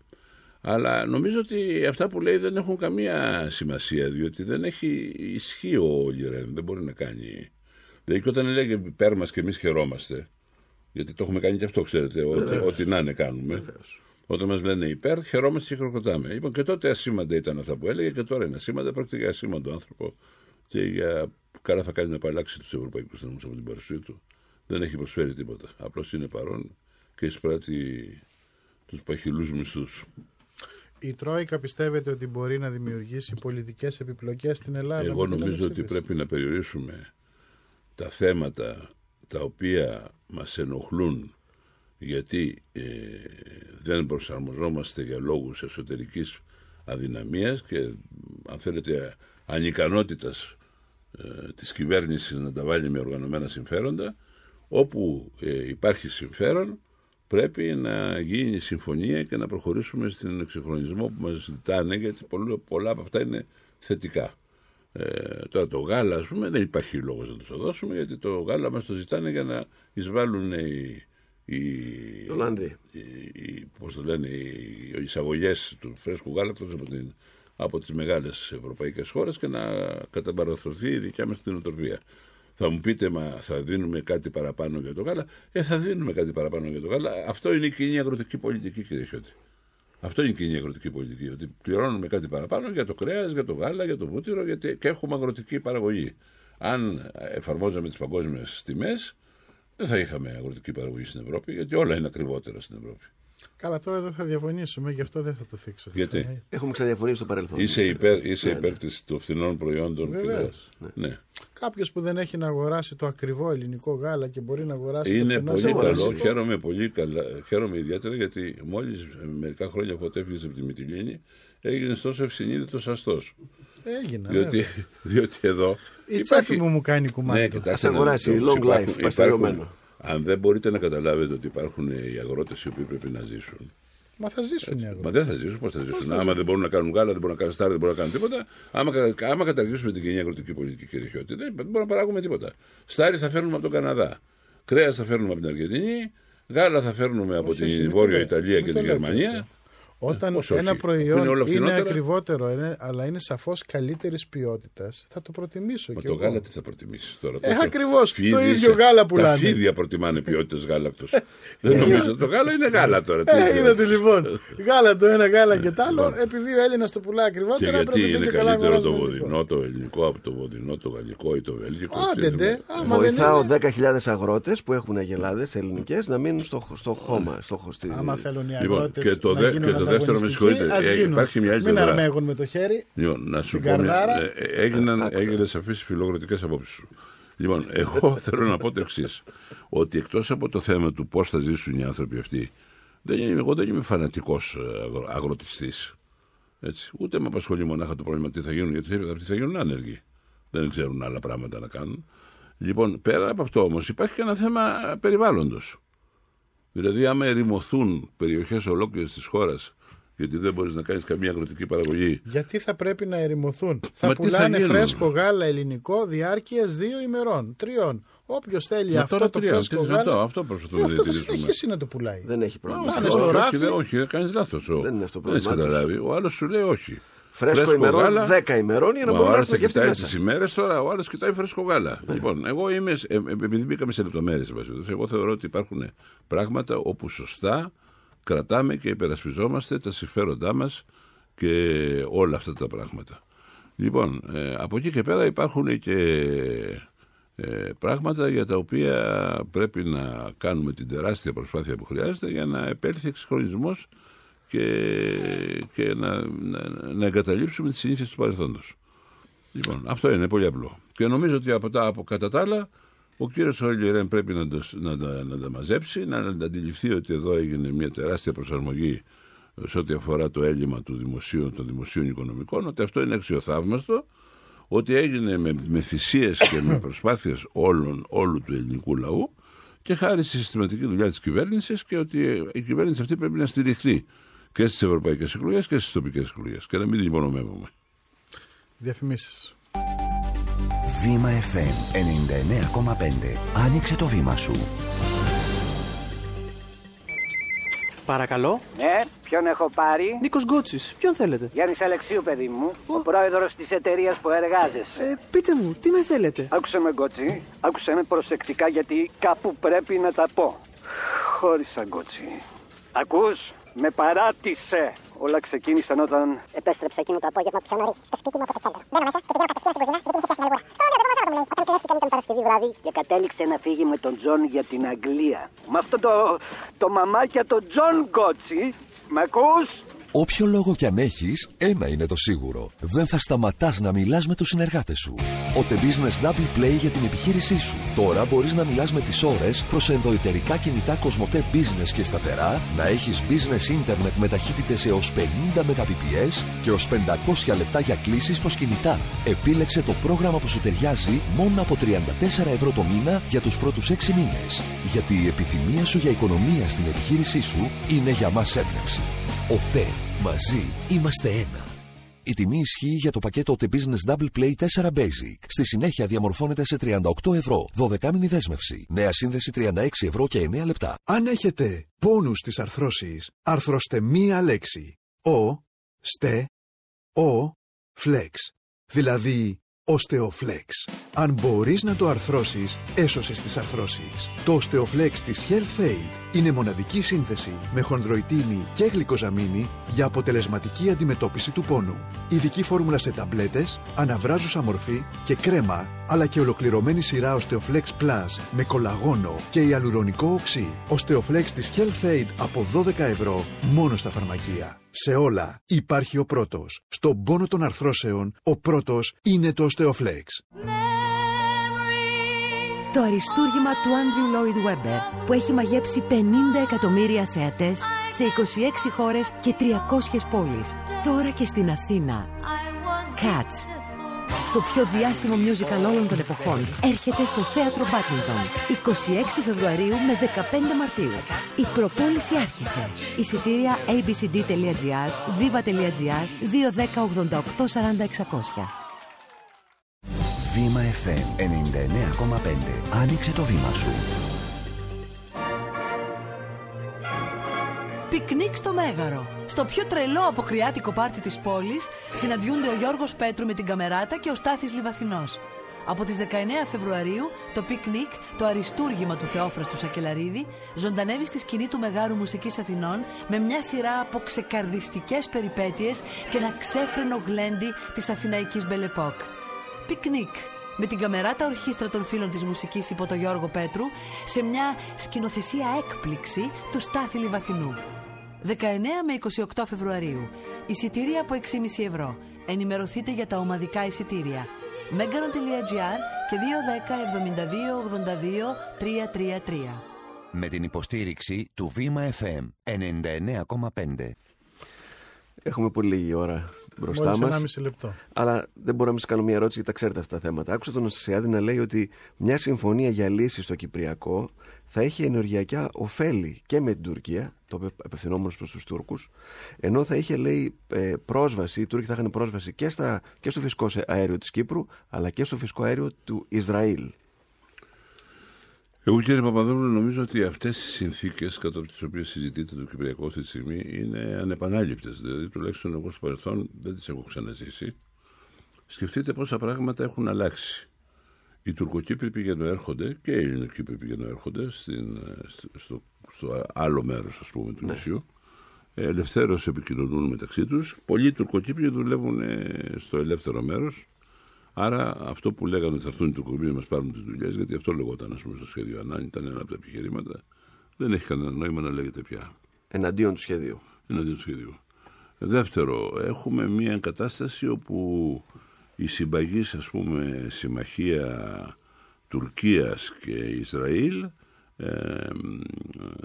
Αλλά νομίζω ότι αυτά που λέει δεν έχουν καμία σημασία, διότι δεν έχει ισχύ ο Λιρέν, δεν μπορεί να κάνει. Δηλαδή και όταν έλεγε υπέρ μας και εμείς χαιρόμαστε, γιατί το έχουμε κάνει και αυτό, ξέρετε, ότι, Βεβαίως. ό,τι να είναι κάνουμε. Όταν μας λένε υπέρ, χαιρόμαστε και χειροκροτάμε. Λοιπόν, και τότε ασήμαντα ήταν αυτά που έλεγε και τώρα είναι ασήμαντα. Πρόκειται για ασήμαντο άνθρωπο και για καλά θα κάνει να απαλλάξει τους ευρωπαϊκούς νόμους από την παρουσία του. Δεν έχει προσφέρει τίποτα. Απλώς είναι παρόν και εισπράττει τους παχυλούς μισθούς. Η Τρόικα πιστεύετε ότι μπορεί να δημιουργήσει πολιτικές επιπλοκές στην Ελλάδα. Εγώ με την νομίζω ότι αποσύνδεση; πρέπει να περιορίσουμε τα θέματα τα οποία μας ενοχλούν γιατί ε, δεν προσαρμοζόμαστε για λόγους εσωτερικής αδυναμίας και αν θέλετε ανικανότητας ε, της κυβέρνησης να τα βάλει με οργανωμένα συμφέροντα όπου ε, υπάρχει συμφέρον πρέπει να γίνει συμφωνία και να προχωρήσουμε στην εξυγχρονισμό που μας ζητάνε γιατί πολλά, πολλά από αυτά είναι θετικά. Ε, τώρα το γάλα ας πούμε δεν υπάρχει λόγος να τους το δώσουμε γιατί το γάλα μας το ζητάνε για να εισβάλλουν οι, οι, Ολλανδοί. οι, οι, πώς το λένε, οι, οι εισαγωγές του φρέσκου γάλακτος από, την, από τις μεγάλες ευρωπαϊκές χώρες και να καταπαραθρωθεί η δικιά μας την οτροπία. Θα μου πείτε, μα θα δίνουμε κάτι παραπάνω για το γάλα; Ε, θα δίνουμε κάτι παραπάνω για το γάλα. Αυτό είναι η κοινή αγροτική πολιτική, κύριε Χιώτη. Αυτό είναι η κοινή αγροτική πολιτική. Ότι πληρώνουμε κάτι παραπάνω για το κρέας, για το γάλα, για το βούτυρο γιατί και έχουμε αγροτική παραγωγή. Αν εφαρμόζαμε τις παγκόσμιες τιμές, δεν θα είχαμε αγροτική παραγωγή στην Ευρώπη, γιατί όλα είναι ακριβότερα στην Ευρώπη. Καλά, τώρα δεν θα διαφωνήσουμε, γι' αυτό δεν θα το θίξω. το Γιατί; θέμα. Έχουμε ξαναδιαφωνήσει στο παρελθόν. Είσαι υπέρ, είσαι Ναι, υπέρ της, των φθηνών προϊόντων. και Βεβαίως. δεν- ναι. Κάποιος που δεν έχει να αγοράσει το ακριβό ελληνικό γάλα και μπορεί να αγοράσει Είναι το φθηνό πολύ αγοράσει. καλό. Χαίρομαι πολύ καλά. Χαίρομαι ιδιαίτερα γιατί μόλις μερικά χρόνια αφού έφυγε από τη Μυτιλίνη έγινε τόσο ευσυνείδητος αστός. Έγινα. Διότι, βέβαια. διότι εδώ. Η τσέπη μου μου κάνει κουμάντα. Ναι, κοιτάξτε, Ας αγοράσει να δείτε, long life, υπάρχουν- παστεριωμένο. Υπάρχουν- Αν δεν μπορείτε να καταλάβετε ότι υπάρχουν οι αγρότες οι οποίοι πρέπει να ζήσουν. Μα θα ζήσουν οι Μα αγρότες. δεν θα ζήσουν, πώς θα ζήσουν; θα άμα ζήσουν. δεν μπορούν να κάνουν γάλα, δεν μπορούν να κάνουν στάρι, δεν μπορούν να κάνουν τίποτα. Άμα, κα- άμα καταργήσουμε την κοινή αγροτική πολιτική και ρηχιότητα, δεν μπορούμε να παράγουμε τίποτα. Στάρι θα φέρνουμε από τον Καναδά. Κρέας θα φέρνουμε από την Αργεντινή. Γάλα θα φέρνουμε από Όχι, την όχι, μην το Βόρεια λέτε. Ιταλία Μην και το την λέτε Γερμανία. Αυτό. Όταν Πώς όχι. ένα Είναι προϊόν όλο είναι, φθηνότερα. ακριβότερο, είναι- αλλά είναι σαφώς καλύτερης ποιότητας, θα το προτιμήσω. Μα κι το εγώ. γάλα τι θα προτιμήσεις τώρα. Ε, τόσο ακριβώς, το φίδι ίδιο είσαι. γάλα Τα πουλάνε. φίδια προτιμάνε ποιότητε γάλακτος. δεν νομίζω. Το γάλα είναι γάλα τώρα. τι Ε, είναι. είδατε λοιπόν. Γάλα το ένα, γάλα και το άλλο. Επειδή ο Έλληνας το πουλάει Και ακριβότερα, γιατί πρέπει είναι και καλά καλύτερο αγοράζουμε το ελληνικό. βοδινό, το ελληνικό από το βοδινό, το γαλλικό ή το βέλγικο. Άντε, Τι είναι ντε. αυτό. Άμα δεν Βοηθάω είναι- 10.000 αγρότες που έχουν αγελάδες ελληνικές να μείνουν στο, στο χώμα. Στο, χω- στη... Άμα θέλουν οι Λοιπόν, αγρότες και το να δε- γίνουν και το δεύτερο, με ανταγωνιστικοί, συγχωρείτε, ας ε, γίνουν. υπάρχει μια άλλη Μην πλευρά. αρμέγουν με το χέρι. Λοιπόν, να σου Στην πω μια, καρδάρα. ε, ε, έγιναν, έγινε σαφείς οι φιλοκροτικέ απόψεις σου. Λοιπόν, εγώ θέλω να πω το εξής. Ότι εκτός από το θέμα του πώς θα ζήσουν οι άνθρωποι αυτοί, δεν είμαι, εγώ δεν είμαι φανατικός αγροτιστής. Έτσι. Ούτε με απασχολεί μονάχα το πρόβλημα τι θα γίνουν, γιατί αυτοί θα γίνουν άνεργοι. Δεν ξέρουν άλλα πράγματα να κάνουν. Λοιπόν, πέρα από αυτό όμως υπάρχει και ένα θέμα περιβάλλοντος. Δηλαδή, άμα ερημωθούν περιοχές ολόκληρε της χώρας, γιατί δεν μπορείς να κάνεις καμία αγροτική παραγωγή, Γιατί θα πρέπει να ερημωθούν. Θα Μα τι θα πουλάνε γίνουν; φρέσκο γάλα ελληνικό διάρκειας δύο ημερών, τριών. Όποιος θέλει Μα αυτό τώρα το τρία, φρέσκο τις γάλα. ζητώ, αυτό προσπαθούμε Ε, να αυτό θα διατηρήσουμε. συνεχίσει να το πουλάει. Δεν έχει πρόβλημα. Θα είναι όχι, στο όχι, ράφι. δεν- όχι, δεν κάνεις λάθος. Δεν είναι αυτό το Δεν έχεις πρόβλημά τους. καταλάβει. Ο άλλος σου λέει όχι. Φρέσκο ημερών, 10 ημερών για να Μα μπορούν Ο να άλλος έρθουν θα και αυτοί κοιτάει μέσα. τις ημέρες τώρα, ο άλλος κοιτάει φρέσκο γάλα. Λοιπόν, εγώ είμαι, ε, ε, επειδή μπήκαμε σε λεπτομέρειες, εγώ θεωρώ ότι υπάρχουν πράγματα όπου σωστά κρατάμε και υπερασπιζόμαστε τα συμφέροντά μας και όλα αυτά τα πράγματα. Λοιπόν, ε, από εκεί και πέρα υπάρχουν και ε, πράγματα για τα οποία πρέπει να κάνουμε την τεράστια προσπάθεια που χρειάζεται για να επέλθει εξυγχρονισμός και, και να, να, να εγκαταλείψουμε τις συνήθειες του παρελθόντος. Λοιπόν, αυτό είναι πολύ απλό. Και νομίζω ότι από τα, από, κατά τα άλλα, ο κύριος Ολιερέν πρέπει να, το, να, τα- να τα μαζέψει, να, να αντιληφθεί ότι εδώ έγινε μια τεράστια προσαρμογή σε ό,τι αφορά το έλλειμμα του δημοσίου, των δημοσίων οικονομικών, ότι αυτό είναι αξιοθαύμαστο, ότι έγινε με, με θυσίες και με προσπάθειες όλων, όλου του ελληνικού λαού και χάρη στη συστηματική δουλειά της κυβέρνησης και ότι η κυβέρνηση αυτή πρέπει να στηριχθεί και στις ευρωπαϊκές εκλογές και στις τοπικές εκλογές και να μην την υπονομεύουμε. Διαφημίσεις. Βήμα FM 99,5. Άνοιξε το βήμα σου. Παρακαλώ. Ναι, ποιον έχω πάρει; Νίκος Γκότσης, ποιον θέλετε; Γιάννης Αλεξίου, παιδί μου. Ο πρόεδρος της εταιρείας που εργάζεσαι. Ε, πείτε μου, τι με θέλετε; Άκουσε με, Γκότσι. Άκουσε με προσεκτικά γιατί κάπου πρέπει να τα πω. Χώρισα, Γκότσι. Ακούς, με παράτησε. Όλα ξεκίνησαν όταν. Επέστρεψα εκείνο το απόγευμα πιο νωρίς. Το σπίτι μου από το κέντρο. Μπαίνω μέσα και πηγαίνω κατευθείαν στην κουζίνα γιατί είχε πιάσει Παρασκευή βράδυ. Και κατέληξε να φύγει με τον Τζον για την Αγγλία. Με αυτό το. το μαμάκια το Τζον Γκότσι. Μ' ακούς; Όποιο λόγο κι αν έχεις, ένα είναι το σίγουρο. Δεν θα σταματάς να μιλάς με τους συνεργάτες σου. Ο The Business Double Play για την επιχείρησή σου. Τώρα μπορείς να μιλάς με τις ώρες προς ενδοετερικά κινητά Κοσμοτέ Business και σταθερά, να έχεις business internet με ταχύτητες έως 50 Mbps και έω 500 λεπτά για κλήσεις προς κινητά. Επίλεξε το πρόγραμμα που σου ταιριάζει μόνο από 34 ευρώ το μήνα για τους πρώτους 6 μήνες. Γιατί η επιθυμία σου για οικονομία στην επιχείρησή σου είναι για μας έμπνευση. ΟΤΕ. Μαζί είμαστε ένα. Η τιμή ισχύει για το πακέτο The Business Double Play 4 Basic. Στη συνέχεια διαμορφώνεται σε 38 ευρώ, 12 μήνη δέσμευση. Νέα σύνδεση 36 ευρώ και 9 λεπτά. Αν έχετε πόνους στις αρθρώσεις, αρθρώστε μία λέξη. Ο, στε, ο, φλεξ. Δηλαδή, οστεοφλεξ. Αν μπορείς να το αρθρώσεις, έσωσες τις αρθρώσεις. Το οστεοφλεξ της Health Aid είναι μοναδική σύνθεση με χονδροϊτίνη και γλυκοζαμίνη για αποτελεσματική αντιμετώπιση του πόνου. Ειδική φόρμουλα σε ταμπλέτες, αναβράζουσα μορφή και κρέμα, αλλά και ολοκληρωμένη σειρά Osteoflex Plus με κολαγόνο και ιαλουρονικό οξύ. Osteoflex της Health Aid από 12 ευρώ μόνο στα φαρμακεία. Σε όλα υπάρχει ο πρώτος. Στον πόνο των αρθρώσεων, ο πρώτος είναι το Osteoflex. Το αριστούργημα του Άντριου Λόιντ Βέμπερ που έχει μαγέψει 50 εκατομμύρια θεατές σε 26 χώρες και 300 πόλεις. Τώρα και στην Αθήνα. Cats. Το πιο διάσημο musical όλων των εποχών έρχεται στο Θέατρο Μπάτμιντον 26 Φεβρουαρίου με 15 Μαρτίου. Η προπόληση άρχισε. Εισιτήρια abcd.gr, viva.gr, 210 88 40 600. Βήμα FM 99,5. Άνοιξε το βήμα σου. Πικνίκ στο Μέγαρο. Στο πιο τρελό αποκριάτικο πάρτι της πόλης συναντιούνται ο Γιώργος Πέτρου με την Καμεράτα και ο Στάθης Λιβαθινός. Από τις 19 Φεβρουαρίου το πικνίκ, το αριστούργημα του Θεόφραστου Σακελλαρίδη, ζωντανεύει στη σκηνή του Μεγάρου Μουσικής Αθηνών με μια σειρά από ξεκαρδιστικές περιπέτειες και ένα ξέφρενο γλέντι της αθηναϊκής Belle Époque. Πικνίκ με την καμεράτα ορχήστρα των φίλων της μουσικής υπό το Γιώργο Πέτρου σε μια σκηνοθεσία έκπληξη του Στάθη Λιβαθινού. 19 με 28 Φεβρουαρίου. Εισιτήρια από 6,5 ευρώ. Ενημερωθείτε για τα ομαδικά εισιτήρια. megaron.gr και 210 72 82 333. Με την υποστήριξη του Βήμα FM 99,5. Έχουμε πολύ λίγη ώρα μπροστά Μόλις μας. 1,5 λεπτό. Αλλά δεν μπορώ να σα κάνω μια ερώτηση γιατί τα ξέρετε αυτά τα θέματα. Άκουσα τον Αναστασιάδη να λέει ότι μια συμφωνία για λύση στο Κυπριακό θα έχει ενεργειακά ωφέλη και με την Τουρκία, το είπε απευθυνόμενος προς τους Τούρκους, ενώ θα είχε λέει ε, πρόσβαση, οι Τούρκοι θα είχαν πρόσβαση και, στα, και στο φυσικό σε- αέριο της Κύπρου, αλλά και στο φυσικό αέριο του Ισραήλ. Εγώ κύριε Παπαδόπουλο νομίζω ότι αυτές οι συνθήκες κατά τις οποίες συζητείτε το Κυπριακό αυτή τη στιγμή είναι ανεπανάληπτες. Δηλαδή τουλάχιστον εγώ στο παρελθόν δεν τις έχω ξαναζήσει. Σκεφτείτε πόσα πράγματα έχουν αλλάξει. Οι Τουρκοκύπροι πηγαίνουν έρχονται και οι Ελληνοκύπροι πηγαίνουν έρχονται στην, ε, στο, στο, στο άλλο μέρος ας πούμε του νησιού. Ε, Ελευθέρως επικοινωνούν μεταξύ τους. Πολλοί Τουρκοκύπροι δουλεύουν ε, στο ελεύθερο μέρος. Άρα αυτό που λέγανε ότι θα έρθουν οι Τουρκοκύπροι να μας πάρουν τις δουλειές, γιατί αυτό λεγόταν ας πούμε, στο σχέδιο Ανάν, ήταν ένα από τα επιχειρήματα, δεν έχει κανένα νόημα να λέγεται πια. Εναντίον του σχεδίου. Εναντίον του σχεδίου. Δεύτερο, έχουμε μια κατάσταση όπου η συμπαγής ας πούμε συμμαχία Τουρκίας και Ισραήλ ε,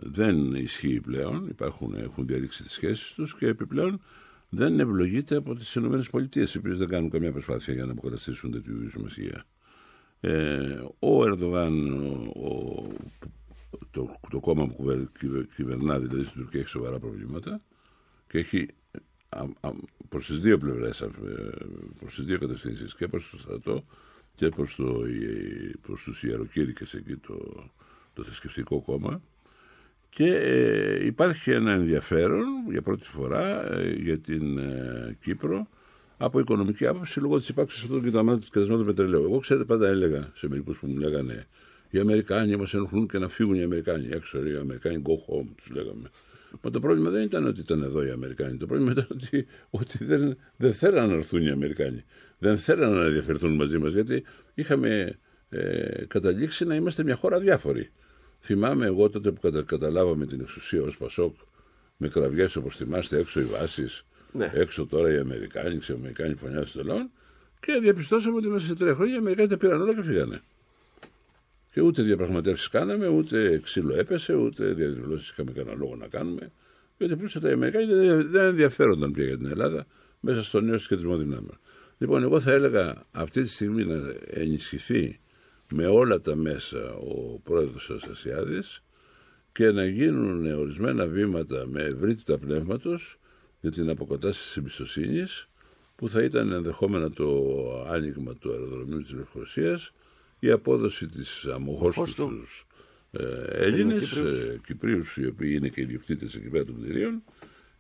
δεν ισχύει πλέον, υπάρχουν, έχουν διαδείξει τις σχέσεις τους και επιπλέον δεν ευλογείται από τις ΗΠΑ, οι οποίες δεν κάνουν καμία προσπάθεια για να αποκαταστήσουν τέτοιου σημασία. Ε, ο Ερντογάν, ο, ο- το, το κόμμα που κυβερ- κυβερ- κυβερνά δηλαδή στην Τουρκία έχει σοβαρά προβλήματα και έχει α, α, προς τις δύο πλευρές, α, ε, προς τις δύο κατευθύνσεις και προς το στρατό και προς, το, ε, προς τους ιεροκήρυκες εκεί το, το θρησκευτικό κόμμα και ε, υπάρχει ένα ενδιαφέρον για πρώτη φορά ε, για την ε, Κύπρο από οικονομική άποψη λόγω της ύπαρξη αυτών των κοιτασμάτων πετρελαίου. Εγώ ξέρετε, πάντα έλεγα σε μερικούς που μου λέγανε Οι Αμερικάνοι μα ενοχλούν και να φύγουν οι Αμερικάνοι. Έξω, ρε, οι Αμερικάνοι go home, τους λέγαμε. Μα το πρόβλημα δεν ήταν ότι ήταν εδώ οι Αμερικάνοι. Το πρόβλημα ήταν ότι, ότι δεν, δεν θέλαν να έρθουν οι Αμερικάνοι. Δεν θέλαν να ενδιαφερθούν μαζί μας γιατί είχαμε ε, καταλήξει να είμαστε μια χώρα διάφορη. Θυμάμαι εγώ τότε που κατα, καταλάβαμε την εξουσία ως Πασόκ με κραυγές όπως θυμάστε έξω οι βάσεις, Ναι. έξω τώρα οι Αμερικάνοι, οι Αμερικάνοι φωνιά των λαών και διαπιστώσαμε ότι μέσα σε τρία χρόνια οι Αμερικάνοι τα πήραν όλα και φύγανε. Και ούτε διαπραγματεύσεις κάναμε, ούτε ξύλο έπεσε, ούτε διαδηλώσεις είχαμε κανένα λόγο να κάνουμε. Γιατί πλούσια οι Αμερικάνοι δεν δεν ενδιαφέρονταν πια για την Ελλάδα μέσα στο νέο σχετισμό δυνάμεων. Λοιπόν, εγώ θα έλεγα αυτή τη στιγμή να ενισχυθεί με όλα τα μέσα ο πρόεδρος Αστασιάδης και να γίνουν ορισμένα βήματα με ευρύτητα πνεύματος για την αποκατάσταση της εμπιστοσύνης που θα ήταν ενδεχόμενα το άνοιγμα του αεροδρομίου της Λευκορωσίας, η απόδοση της αμοχώς Αμοχώς του. στους ε, Έλληνες, Ελληνοκύπριους. ε, Κυπρίους οι οποίοι είναι και ιδιοκτήτες εκεί πέρα των κτηρίων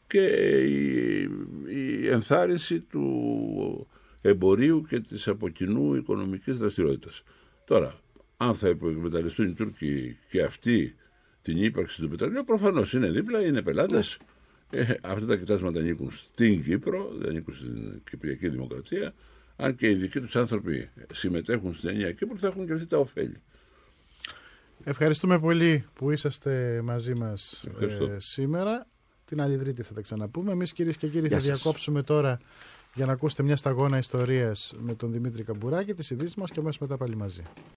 και η, η ενθάρρυνση του εμπορίου και της από κοινού οικονομικής δραστηριότητας. Τώρα, αν θα εκμεταλλευτούν οι Τούρκοι και αυτοί την ύπαρξη του πετρελαίου, προφανώς είναι δίπλα, είναι πελάτες. Ε, αυτά τα κοιτάσματα ανήκουν στην Κύπρο, δεν ανήκουν στην Κυπριακή Δημοκρατία. Αν και οι δικοί τους άνθρωποι συμμετέχουν στην ενιαία Κύπρο, θα έχουν και αυτοί τα ωφέλη. Ευχαριστούμε πολύ που είσαστε μαζί μας Ευχαριστώ. ε, σήμερα. Την άλλη Τρίτη θα τα ξαναπούμε. Εμείς κυρίες και κύριοι Γεια θα σας. διακόψουμε τώρα για να ακούσετε μια σταγόνα ιστορίας με τον Δημήτρη Καμπουράκη, τις ειδήσεις μας και αμέσως μετά πάλι μαζί.